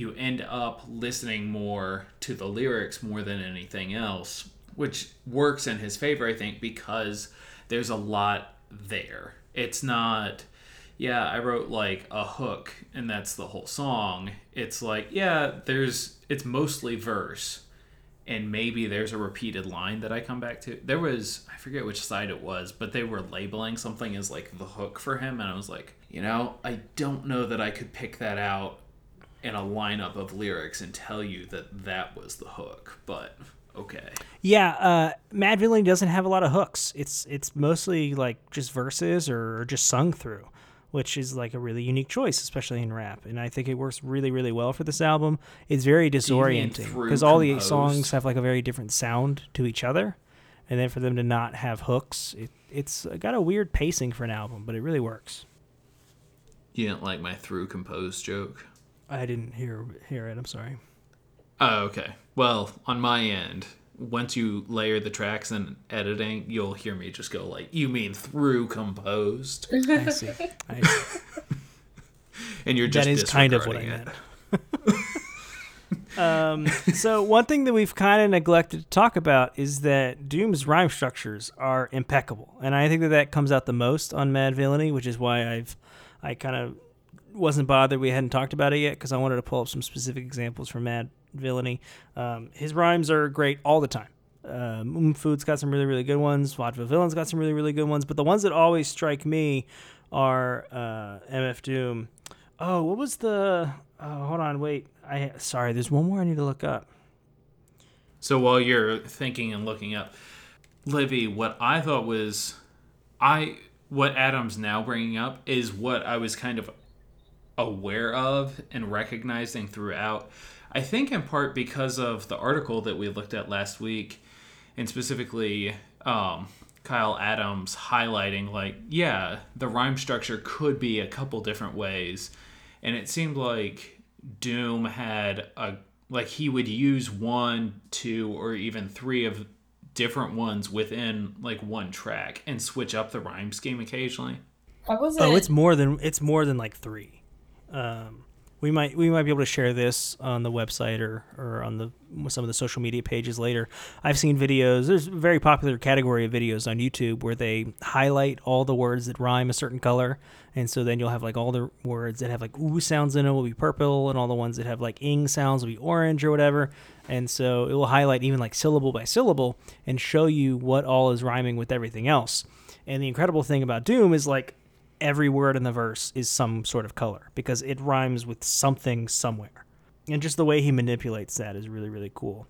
you end up listening more to the lyrics more than anything else, which works in his favor, I think, because there's a lot there. It's not yeah, I wrote like a hook and that's the whole song. It's like, yeah, there's it's mostly verse and maybe there's a repeated line that I come back to. There was I forget which side it was, but they were labeling something as like the hook for him and I was like, you know, I don't know that I could pick that out in a lineup of lyrics and tell you that that was the hook, but okay. Yeah, uh, Madvillainy doesn't have a lot of hooks. It's it's mostly like just verses or just sung through which is like a really unique choice, especially in rap. And I think it works really, really well for this album. It's very disorienting because all the songs have like a very different sound to each other, and then for them to not have hooks, it, it's got a weird pacing for an album, but it really works. You didn't like my through composed joke. I didn't hear hear it. I'm sorry. Oh, okay. Well, on my end, once you layer the tracks and editing, you'll hear me just go like, "You mean through composed?" I see. I see. and you're just that is kind of what I meant. um, so one thing that we've kind of neglected to talk about is that Doom's rhyme structures are impeccable, and I think that that comes out the most on Madvillainy, which is why I've I kind of wasn't bothered we hadn't talked about it yet because I wanted to pull up some specific examples from Mad Villainy. Um, his rhymes are great all the time. Uh, Food's got some really, really good ones. Vaudeville Villain's got some really, really good ones. But the ones that always strike me are uh, MF Doom. Oh, what was the? Oh, hold on, wait. I sorry. There's one more I need to look up. So while you're thinking and looking up, Livy, what I thought was, I what Adam's now bringing up is what I was kind of aware of and recognizing throughout. I think in part because of the article that we looked at last week, and specifically um, Kyle Adams highlighting, like, yeah, the rhyme structure could be a couple different ways. And it seemed like Doom had a, like, he would use one, two, or even three of different ones within, like, one track and switch up the rhyme scheme occasionally. I wasn't. Oh, it's more than it's more than like three. Um, we might we might be able to share this on the website or, or on the some of the social media pages later. I've seen videos. There's a very popular category of videos on YouTube where they highlight all the words that rhyme a certain color, and so then you'll have like all the words that have like ooh sounds in it will be purple, and all the ones that have like ing sounds will be orange or whatever. And so it will highlight even like syllable by syllable and show you what all is rhyming with everything else. And the incredible thing about Doom is like every word in the verse is some sort of color because it rhymes with something somewhere. And just the way he manipulates that is really, really cool.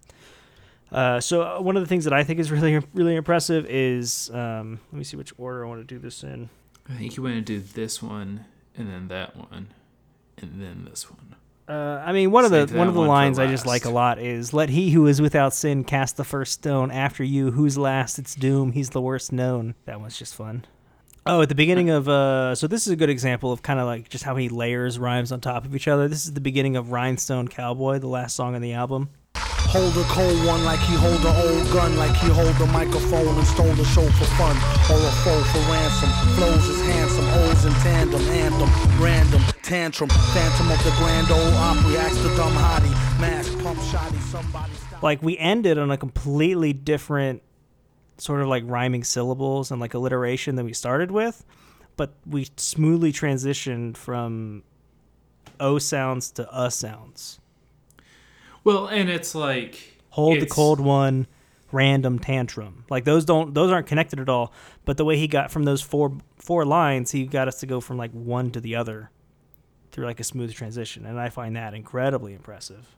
Uh, so uh, one of the things that I think is really, really impressive is um, let me see which order I want to do this in. I think you want to do this one and then that one and then this one. Uh, I mean, one of the one of the lines I just like a lot is "Let he who is without sin cast the first stone. After you, who's last? It's doom. He's the worst known." That one's just fun. Oh, at the beginning of uh, so this is a good example of kind of like just how he layers rhymes on top of each other. This is the beginning of Rhinestone Cowboy, the last song on the album. Hold a cold one like he hold an old gun, like he hold a microphone and stole the show for fun, or a foe for ransom. Flows is handsome, holes in tandem, anthem, random, tantrum, phantom of the grand old opry, axe the dumb hottie, mask, pump shotty, somebody. Stop. Like we ended on a completely different sort of like rhyming syllables and like alliteration than we started with, but we smoothly transitioned from O sounds to uh sounds. Well, and it's like hold it's, the cold one, random tantrum. Like those don't those aren't connected at all. But the way he got from those four four lines, he got us to go from like one to the other through like a smooth transition, and I find that incredibly impressive.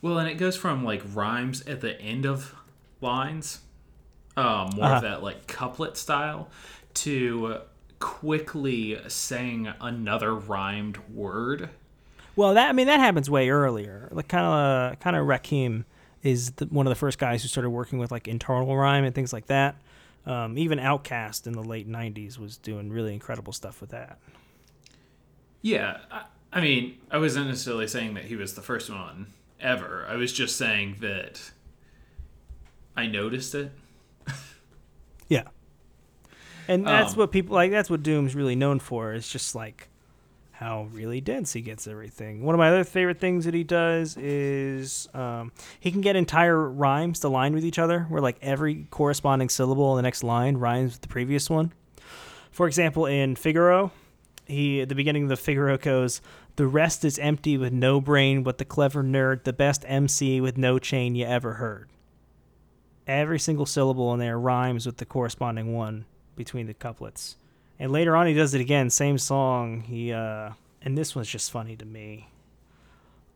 Well, and it goes from like rhymes at the end of lines um, more Uh-huh. of that like couplet style, to quickly saying another rhymed word. Well, that I mean that happens way earlier. Like kind of kind of Rakim is the, one of the first guys who started working with like internal rhyme and things like that. Um, even Outkast in the late '90s was doing really incredible stuff with that. Yeah, I, I mean, I wasn't necessarily saying that he was the first one ever. I was just saying that I noticed it. Yeah. And that's Um, what people like that's what Doom's really known for. Is just like how really dense he gets everything. One of my other favorite things that he does is um, he can get entire rhymes to line with each other, where like every corresponding syllable in the next line rhymes with the previous one. For example, in Figaro, he at the beginning of the Figaro goes, "The rest is empty with no brain, but the clever nerd, the best MC with no chain you ever heard." Every single syllable in there rhymes with the corresponding one between the couplets. And later on, he does it again, same song. He uh, and this one's just funny to me.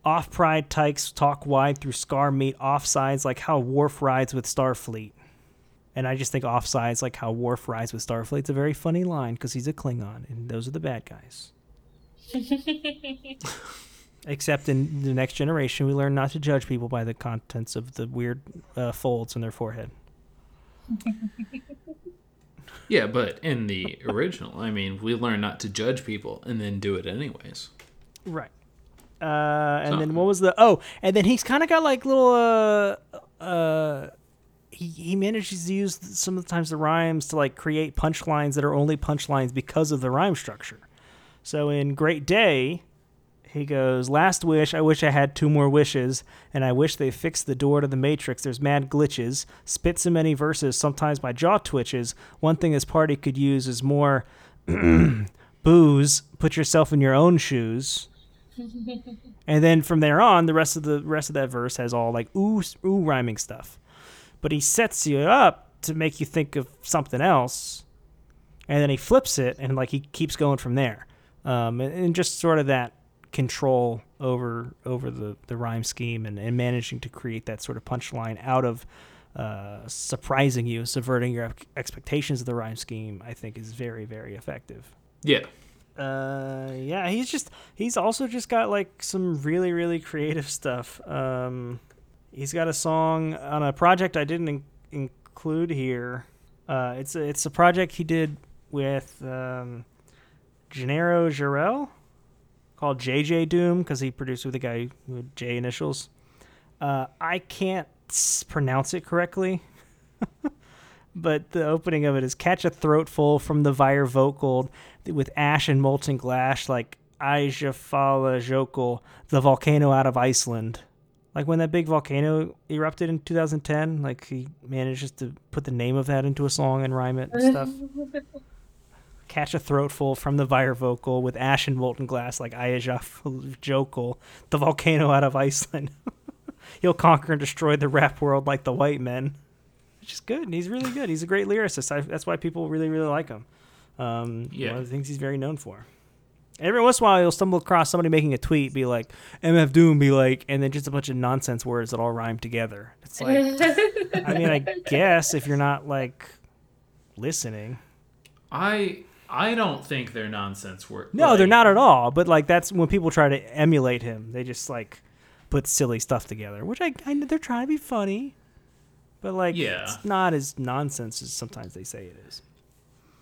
Off pride tykes talk wide through scar meet offsides like how Worf rides with Starfleet. And I just think offsides like how Worf rides with Starfleet. It's a very funny line because he's a Klingon, and those are the bad guys. Except in the next generation, we learn not to judge people by the contents of the weird uh, folds in their forehead. Yeah, but in the original, I mean, we learn not to judge people and then do it anyways. Right. Uh, and So- then what was the? Oh, and then he's kind of got like little. Uh, uh, he he manages to use sometimes the times the rhymes to like create punchlines that are only punchlines because of the rhyme structure. So in Great Day, he goes, "Last wish, I wish I had two more wishes, and I wish they fixed the door to the Matrix. There's mad glitches. Spit so many verses, sometimes my jaw twitches. One thing this party could use is more booze. Put yourself in your own shoes." and then from there on, the rest of the rest of that verse has all like ooh ooh rhyming stuff. But he sets you up to make you think of something else, and then he flips it, and like he keeps going from there, um, and, and just sort of that control over over the the rhyme scheme and, and managing to create that sort of punchline out of uh, surprising you, subverting your expectations of the rhyme scheme. I think is very very effective. Yeah. Uh, yeah, he's just he's also just got like some really really creative stuff. Um, he's got a song on a project I didn't in- include here. Uh, it's a, it's a project he did with um, Jneiro Jarel called JJ Doom because he produced with a guy with J initials. Uh, I can't pronounce it correctly. But the opening of it is catch a throatful from the Vire vocal with ash and molten glass, like Eyjafjallajökull, the volcano out of Iceland. Like when that big volcano erupted in 2010, like he manages to put the name of that into a song and rhyme it and stuff. Catch a throatful from the Vire vocal with ash and molten glass, like Eyjafjallajökull, the volcano out of Iceland. He'll conquer and destroy the rap world like the white men which is good. And he's really good. He's a great lyricist. I, that's why people really, really like him. Um, Yeah. One of the things he's very known for. Every once in a while, you'll stumble across somebody making a tweet, be like, MF Doom, be like, and then just a bunch of nonsense words that all rhyme together. It's like, I mean, I guess if you're not like listening. I I don't think they're nonsense words. No, they're not at all. But like, that's when people try to emulate him, they just like put silly stuff together, which I, they're trying to be funny. But like, Yeah. it's not as nonsense as sometimes they say it is.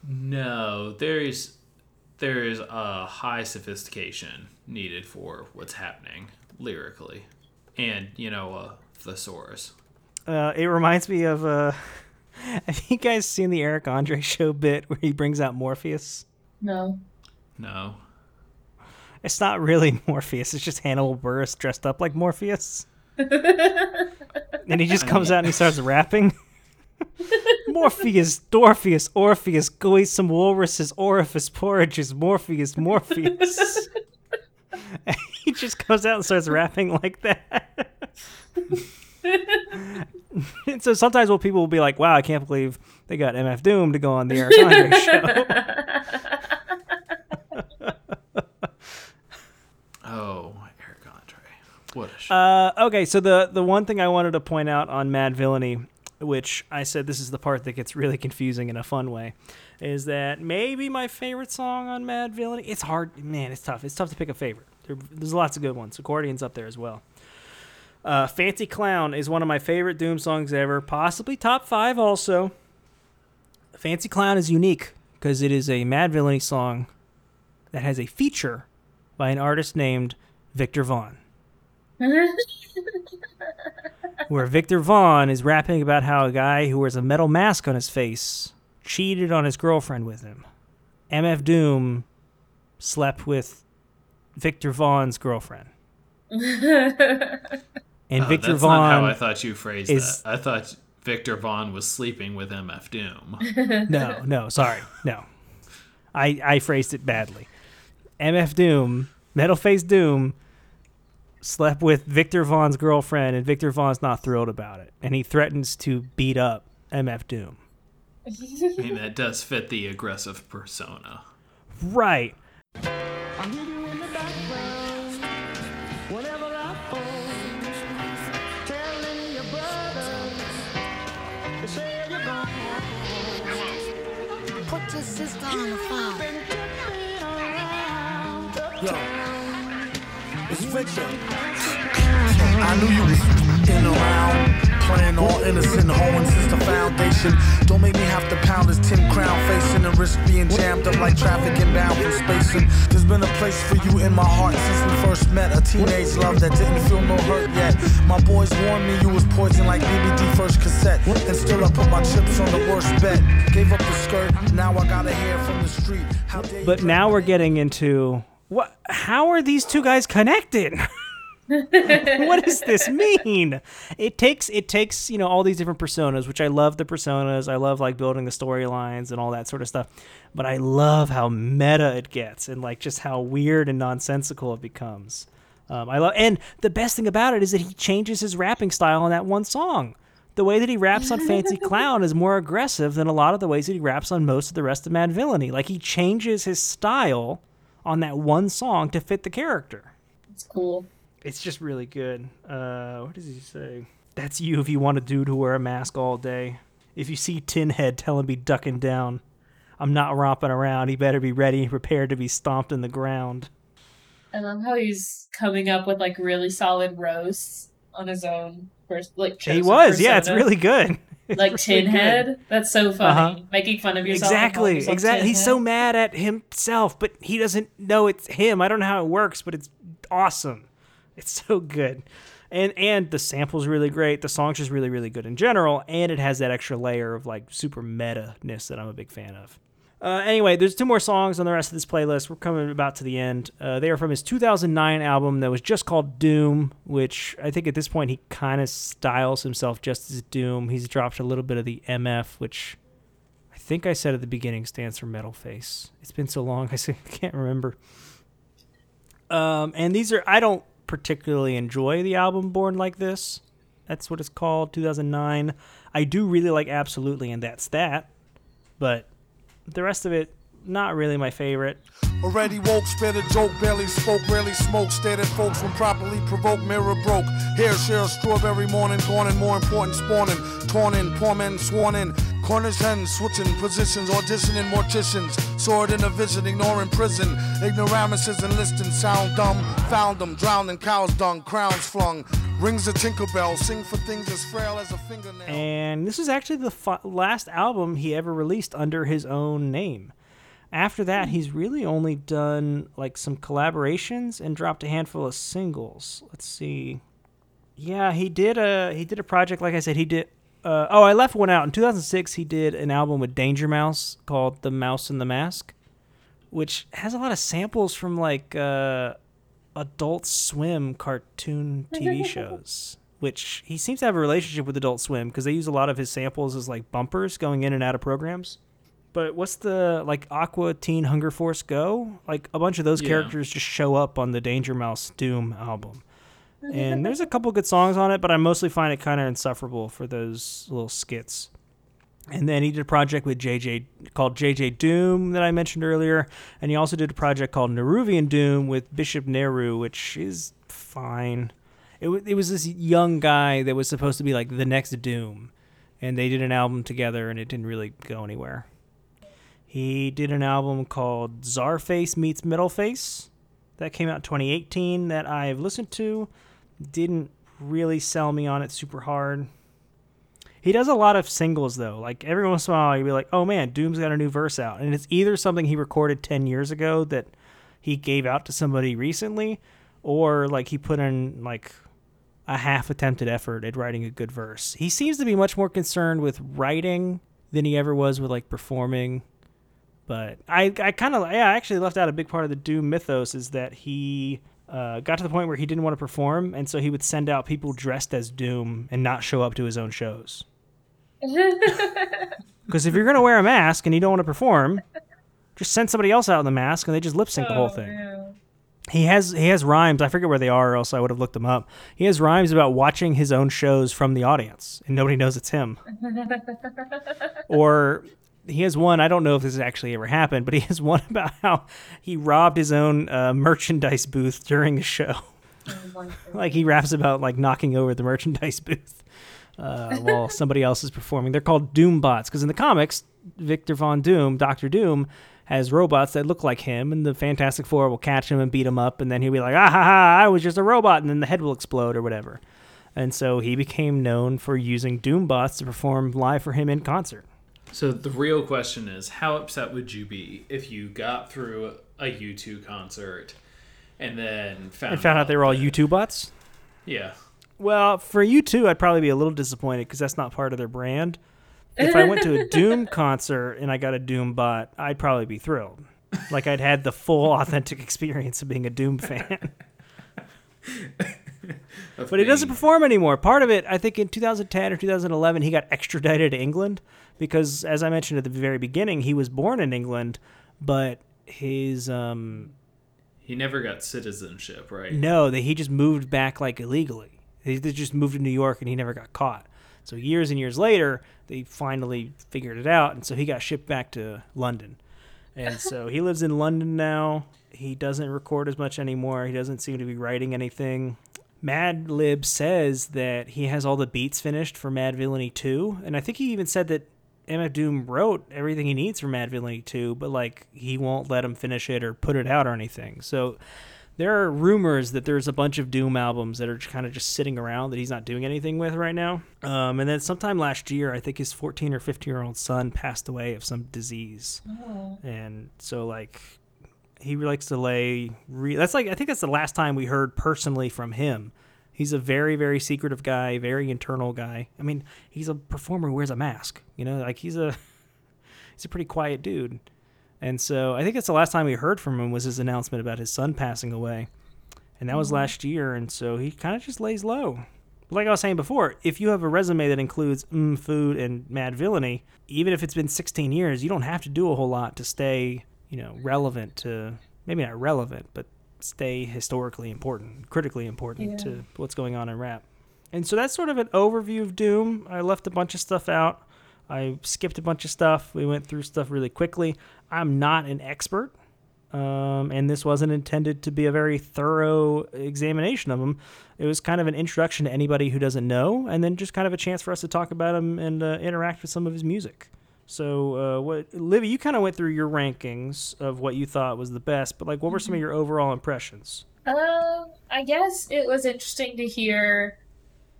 No, there's there's a high sophistication needed for what's happening lyrically, and you know a thesaurus. Uh, it reminds me of uh, have you guys seen the Eric Andre show bit where he brings out Morpheus? no. No. It's not really Morpheus. It's just Hannibal Buress dressed up like Morpheus. and he just comes out and he starts rapping. Morpheus, Dorpheus, Orpheus, go eat some walrus's orifice porridges, Morpheus, Morpheus. And he just comes out and starts rapping like that. and so sometimes what people will be like, wow, I can't believe they got MF Doom to go on the Eric Andre show. Oh, Eric Andre. What a show! Uh, okay, so the the one thing I wanted to point out on Madvillainy, which I said this is the part that gets really confusing in a fun way, is that maybe my favorite song on Madvillainy. It's hard, man. It's tough. It's tough to pick a favorite. There, there's lots of good ones. Accordion's up there as well. Uh, Fancy Clown is one of my favorite Doom songs ever, possibly top five also. Fancy Clown is unique because it is a Madvillainy song that has a feature by an artist named Viktor Vaughn. where Viktor Vaughn is rapping about how a guy who wears a metal mask on his face cheated on his girlfriend with him. MF Doom slept with Viktor Vaughn's girlfriend. And Oh, Viktor that's not how I Vaughn thought you phrased is- that. I thought Viktor Vaughn was sleeping with MF Doom. No, no, sorry. No. I I phrased it badly. MF Doom, Metal Face Doom slept with Viktor Vaughn's girlfriend and Viktor Vaughn's not thrilled about it and he threatens to beat up MF Doom. I mean, that does fit the aggressive persona. Right. Put your sister on the phone. Yo, it's Viktor. I knew you was in around, playing all innocent, hoeing since the foundation. Don't make me have to pound this tin crown facing and risk being jammed up like traffic inbound from spacing. There's been a place for you in my heart since we first met. A teenage love that didn't feel no hurt yet. My boys warned me you was poison like BBD first cassette. And still I put my chips on the worst bet. Gave up the skirt, now I gotta hear from the street. How But now we're getting into what how are these two guys connected? what does this mean? It takes it takes, you know, all these different personas, which I love the personas. I love like building the storylines and all that sort of stuff. But I love how meta it gets and like just how weird and nonsensical it becomes. Um, I love, and the best thing about it is that he changes his rapping style on that one song. The way that he raps on Fancy Clown is more aggressive than a lot of the ways that he raps on most of the rest of Madvillainy. Like he changes his style on that one song to fit the character. It's cool. It's just really good. Uh, what does he say? That's you if you want a dude who wear a mask all day. If you see Tin Head, tell him be ducking down. I'm not romping around. He better be ready, and prepared to be stomped in the ground. I love how he's coming up with like really solid roasts on his own first like He was, yeah, it's really good. It's like really Tin good. That's so funny. Uh-huh. Making fun of yourself. Exactly, yourself exactly. Tin He's so mad at himself, but he doesn't know it's him. I don't know how it works, but it's awesome. It's so good. And and the sample's really great. The song's just really, really good in general, and it has that extra layer of like super meta-ness that I'm a big fan of. Uh, anyway, there's two more songs on the rest of this playlist. We're coming about to the end. Uh, they are from his 2009 album that was just called Doom, which I think at this point he kind of styles himself just as Doom. He's dropped a little bit of the MF, which I think I said at the beginning stands for Metal Face. It's been so long, I can't remember. Um, and these are I don't particularly enjoy the album Born Like This. That's what it's called, 2009. I do really like Absolutely, and that's that. But the rest of it, not really my favorite. Already woke, spit a joke, barely spoke, rarely smoked, stared at folks when properly provoked, mirror broke. Hair share, strawberry morning, gone and more important, spawning, torn in, poor men sworn in. Cornish hens switching positions, auditioning morticians. It in a vision, ignoring prison. Ignoramuses enlisting, sound dumb. Found them, drowned in cow's dung, crowns flung. Rings a tinkerbell, sing for things as frail as a fingernail. And this is actually the fi- last album he ever released under his own name. After that, he's really only done like some collaborations and dropped a handful of singles. Let's see. Yeah, he did a he did a project like I said he did uh, oh, I left one out. In 2006, he did an album with Danger Mouse called The Mouse and the Mask, which has a lot of samples from like uh, Adult Swim cartoon TV shows. Which he seems to have a relationship with Adult Swim because they use a lot of his samples as like bumpers going in and out of programs. But what's the like Aqua Teen Hunger Force Go? Like a bunch of those Yeah. characters just show up on the Danger Mouse Doom album. And there's a couple good songs on it, but I mostly find it kind of insufferable for those little skits. And then he did a project with JJ called JJ Doom that I mentioned earlier, and he also did a project called Nehruvian Doom with Bishop Nehru, which is fine. It, it was this young guy that was supposed to be like the next Doom, and they did an album together, and it didn't really go anywhere. He did an album called Czarface Meets Metalface that came out in 2018 that I've listened to. Didn't really sell me on it super hard. He does a lot of singles though. Like every once in a while, you'll be like, "Oh man, Doom's got a new verse out," and it's either something he recorded ten years ago that he gave out to somebody recently, or like he put in like a half attempted effort at writing a good verse. He seems to be much more concerned with writing than he ever was with like performing. But I, I kind of, yeah, I actually left out a big part of the Doom mythos is that he uh, got to the point where he didn't want to perform, and so he would send out people dressed as Doom and not show up to his own shows. Because if you're gonna wear a mask and you don't want to perform, just send somebody else out in the mask and they just lip sync the whole Oh, thing. yeah. He has he has rhymes. I forget where they are, or else I would have looked them up. He has rhymes about watching his own shows from the audience, and nobody knows it's him. or he has one. I don't know if this has actually ever happened, but he has one about how he robbed his own uh, merchandise booth during a show. Like he raps about like knocking over the merchandise booth uh, while somebody else is performing. They're called Doom bots because in the comics, Victor Von Doom, Doctor Doom, has robots that look like him, and the Fantastic Four will catch him and beat him up, and then he'll be like, "Ah ha ha! I was just a robot," and then the head will explode or whatever. And so he became known for using Doom bots to perform live for him in concert. So the real question is, how upset would you be if you got through a U2 concert and then found, And found out they were all U2 bots. Yeah. Well, for U2, I'd probably be a little disappointed because that's not part of their brand. If I went to a Doom concert and I got a Doom bot, I'd probably be thrilled. Like I'd had the full authentic experience of being a Doom fan. But he doesn't perform anymore. Part of it, I think in 2010 or 2011, he got extradited to England because, as I mentioned at the very beginning, he was born in England, but his um, He never got citizenship, right? No, that he just moved back like illegally. He just moved to New York and he never got caught. So years and years later, they finally figured it out, and so he got shipped back to London. And so he lives in London now. He doesn't record as much anymore. He doesn't seem to be writing anything. Madlib says that he has all the beats finished for Madvillainy 2, and I think he even said that MF Doom wrote everything he needs for Madvillainy 2, but like he won't let him finish it or put it out or anything. So there are rumors that there's a bunch of Doom albums that are kind of just sitting around that he's not doing anything with right now. Um, and then sometime last year, I think his 14 or 15 year old son passed away of some disease. Oh. And so, like, he likes to lay. Re- that's like, I think that's the last time we heard personally from him. He's a very, very secretive guy, very internal guy. I mean, he's a performer who wears a mask. You know, like he's a he's a pretty quiet dude. And so I think that's the last time we heard from him was his announcement about his son passing away. And that was last year. And so he kind of just lays low. Like I was saying before, if you have a resume that includes mm, food and Madvillainy, even if it's been 16 years, you don't have to do a whole lot to stay, you know, relevant to maybe not relevant, but stay historically important, critically important Yeah. to what's going on in rap. And so that's sort of an overview of Doom. I left a bunch of stuff out. I skipped a bunch of stuff. We went through stuff really quickly. I'm not an expert, um, and this wasn't intended to be a very thorough examination of them. It was kind of an introduction to anybody who doesn't know, and then just kind of a chance for us to talk about him and uh, interact with some of his music. So, uh, what, Livy, you kind of went through your rankings of what you thought was the best, but like, what were some of your overall impressions? Um, I guess it was interesting to hear.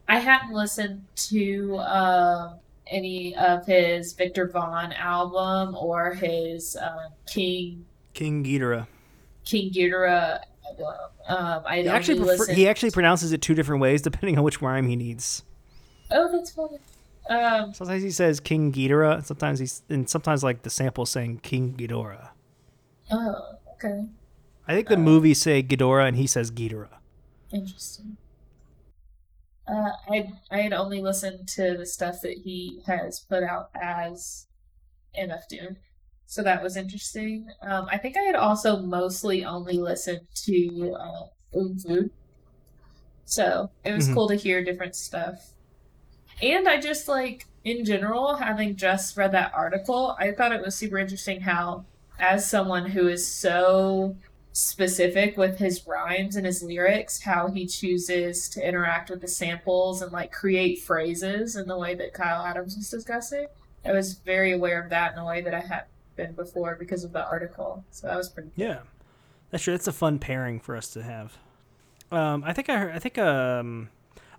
I hadn't listened to um any of his Viktor Vaughn album or his um, King King Ghidorah. King Ghidorah album. Um, I He actually prefer- listened. he actually pronounces it two different ways depending on which rhyme he needs. oh, that's funny. Um, Sometimes he says King Ghidorah, sometimes he's and sometimes like the sample saying King Ghidorah. oh, okay, I think the movies say Ghidorah and he says Ghidorah. interesting. Uh, I I had only listened to the stuff that he has put out as MF Doom, so that was interesting. Um, I think I had also mostly only listened to uh, Food, so it was Mhm. cool to hear different stuff. And I just like in general, having just read that article, I thought it was super interesting how, as someone who is so specific with his rhymes and his lyrics, how he chooses to interact with the samples and like create phrases in the way that Kyle Adams was discussing. I was very aware of that in a way that I hadn't been before because of the article. So that was pretty cool. Yeah, that's true. That's a fun pairing for us to have. Um, I think I heard, I think um,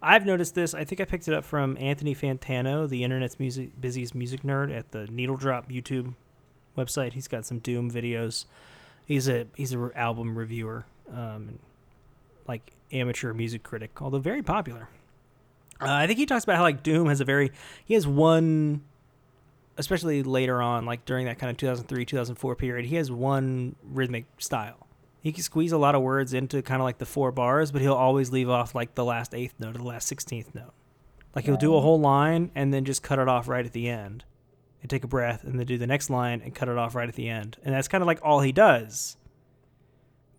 I've noticed this. I think I picked it up from Anthony Fantano, the internet's music busiest music nerd at the Needle Drop YouTube website. He's got some Doom videos. He's a he's a re- album reviewer, um, like amateur music critic, although very popular. Uh, I think he talks about how like Doom has a very he has one, especially later on, like during that kind of 2003 2004 period, he has one rhythmic style. He can squeeze a lot of words into kind of like the four bars, but he'll always leave off like the last eighth note or the last sixteenth note. Like he'll do a oh. whole line and then just cut it off right at the end, and take a breath and then do the next line and cut it off right at the end, and that's kind of like all he does.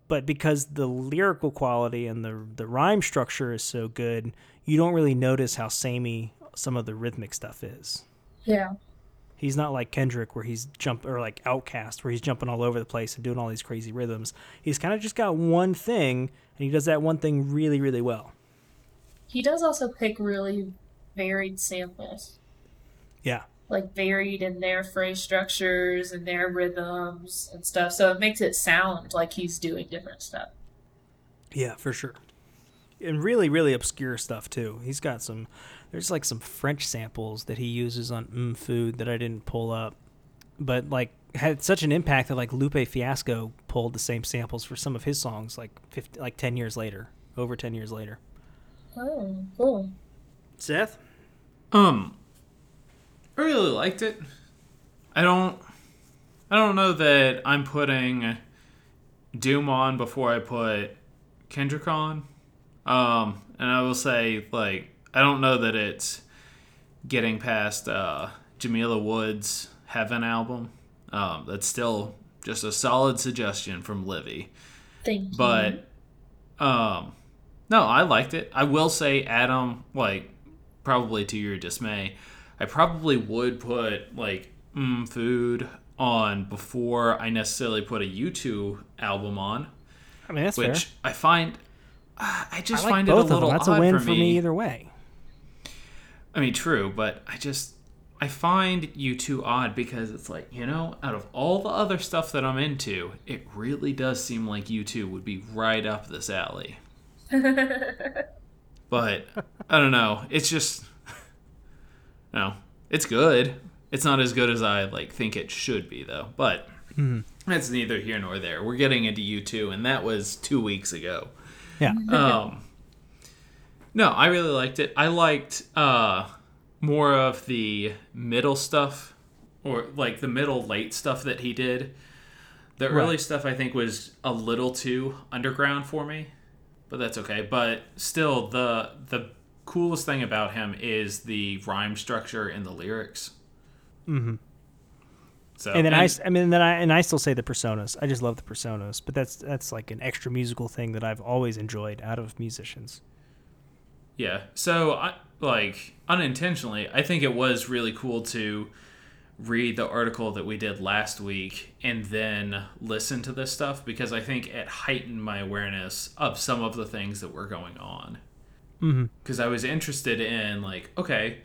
But because the lyrical quality and the the rhyme structure is so good, you don't really notice how samey some of the rhythmic stuff is. Yeah. He's not like Kendrick where he's jump or like OutKast where he's jumping all over the place and doing all these crazy rhythms. He's kind of just got one thing and he does that one thing really really well. He does also pick really varied samples, Yeah. like varied in their phrase structures and their rhythms and stuff. So it makes it sound like he's doing different stuff. Yeah, for sure. And really, really obscure stuff too. He's got some. There's like some French samples that he uses on mm Food that I didn't pull up, but like had such an impact that like Lupe Fiasco pulled the same samples for some of his songs like 50, like ten years later, over ten years later. Oh, cool. Seth, Um, I really liked it. I don't. I don't know that I'm putting Doom on before I put Kendrick on. Um, and I will say, like, I don't know that it's getting past uh, Jamila Woods' HEAVN album. Um, that's still just a solid suggestion from Livy. Thank you. But um no, I liked it. I will say Adam like probably to your dismay, I probably would put like mm, food on before I necessarily put a U2 album on, I mean that's which fair. I find uh, I just I like find both it a of them. little That's odd a win for for me either way. I mean, true, but I just I find U2 odd because it's like you know, out of all the other stuff that I'm into, it really does seem like U2 would be right up this alley. but I don't know. It's just no, it's good. It's not as good as I like think it should be though. But that's neither here nor there. We're getting into U2, and that was two weeks ago. Yeah. Um, no, I really liked it. I liked uh, more of the middle stuff, or like the middle late stuff that he did. The early stuff I think was a little too underground for me, but that's okay. But still, the the coolest thing about him is the rhyme structure in the lyrics. Mm-hmm. So and then I, I mean, then I and I still say the personas. I just love the personas, but that's that's like an extra musical thing that I've always enjoyed out of musicians. Yeah. So I like unintentionally, I think it was really cool to read the article that we did last week and then listen to this stuff because I think it heightened my awareness of some of the things that were going on. Mm-hmm. Because I was interested in like, okay,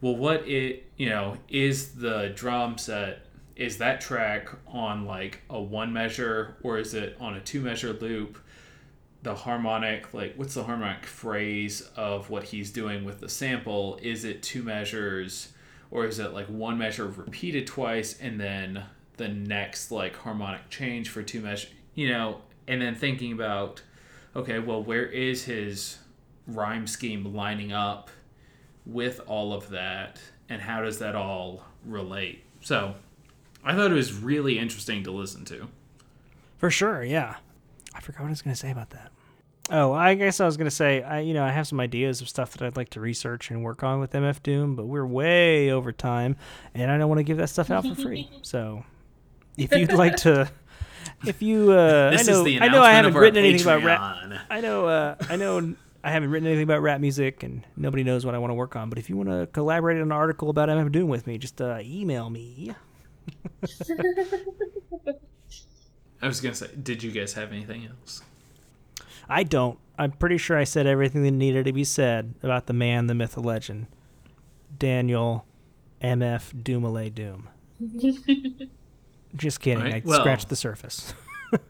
well, what it you know is the drum set? Is that track on like a one measure or is it on a two measure loop? The harmonic like what's the harmonic phrase of what he's doing with the sample is it two measures or is it like one measure repeated twice and then the next like harmonic change for two measures you know and then thinking about okay well where is his rhyme scheme lining up with all of that and how does that all relate so i thought it was really interesting to listen to For sure, yeah. I forgot what I was going to say about that. Oh, I guess I was going to say, I you know, I have some ideas of stuff that I'd like to research and work on with MF Doom, but we're way over time, and I don't want to give that stuff out for free. So, if you'd like to, if you, uh, this I know, is the I know, I haven't of our written anything about rap. I know, uh, I know, I haven't written anything about rap music, and nobody knows what I want to work on. But if you want to collaborate on an article about MF Doom with me, just uh, email me. I was gonna say, did you guys have anything else? I don't. I'm pretty sure I said everything that needed to be said about the man, the myth, the legend. Daniel MF Dumile Doom. Just kidding. Right, I well- scratched the surface.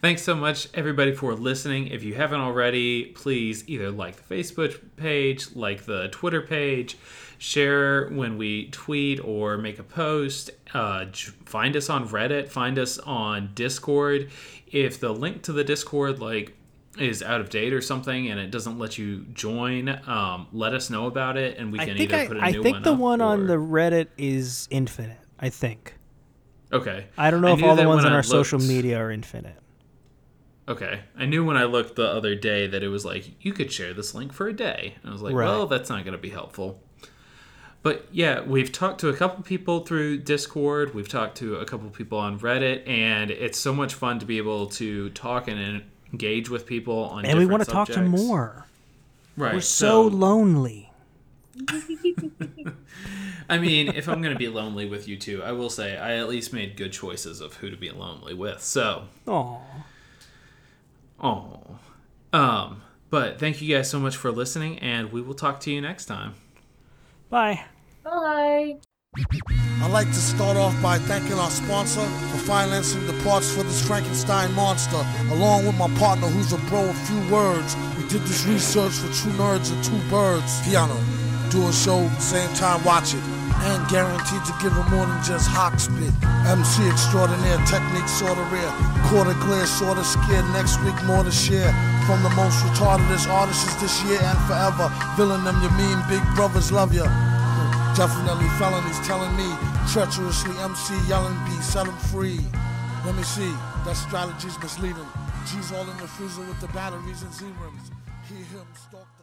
Thanks so much, everybody, for listening. If you haven't already, please either like the Facebook page, like the Twitter page, share when we tweet or make a post. Uh, find us on Reddit. Find us on Discord. If the link to the Discord, like, is out of date or something and it doesn't let you join, um, let us know about it and we can either I, put a I new one. I think the one on the Reddit is infinite. I think. Okay. I don't know if all the ones on I our social media are infinite. Okay. I knew when I looked the other day that it was like, you could share this link for a day. And I was like, Right. well, that's not going to be helpful. But yeah, we've talked to a couple people through Discord. We've talked to a couple people on Reddit. And it's so much fun to be able to talk and engage with people on And we want to talk to more. Right. We're so lonely. I mean, if I'm going to be lonely with you two, I will say I at least made good choices of who to be lonely with. So, Aw. oh. Um, but thank you guys so much for listening, and we will talk to you next time. Bye. Bye. I'd like to start off by thanking our sponsor for financing the parts for this Frankenstein monster, along with my partner who's a bro of few words. We did this research for two nerds and two birds. Piano, do a show, same time watch it. And guaranteed to give it more than just hawk spit. MC extraordinaire, technique sorta rare. Quarter clear, sorta scared. Next week more to share. From the most retardedest artists this year and forever. Villain them, you mean big brothers love ya. Definitely felonies telling me treacherously MC yelling B, set him free. Let me see, that strategy's misleading. G's all in the freezer with the batteries and Z rims. Hear him stalk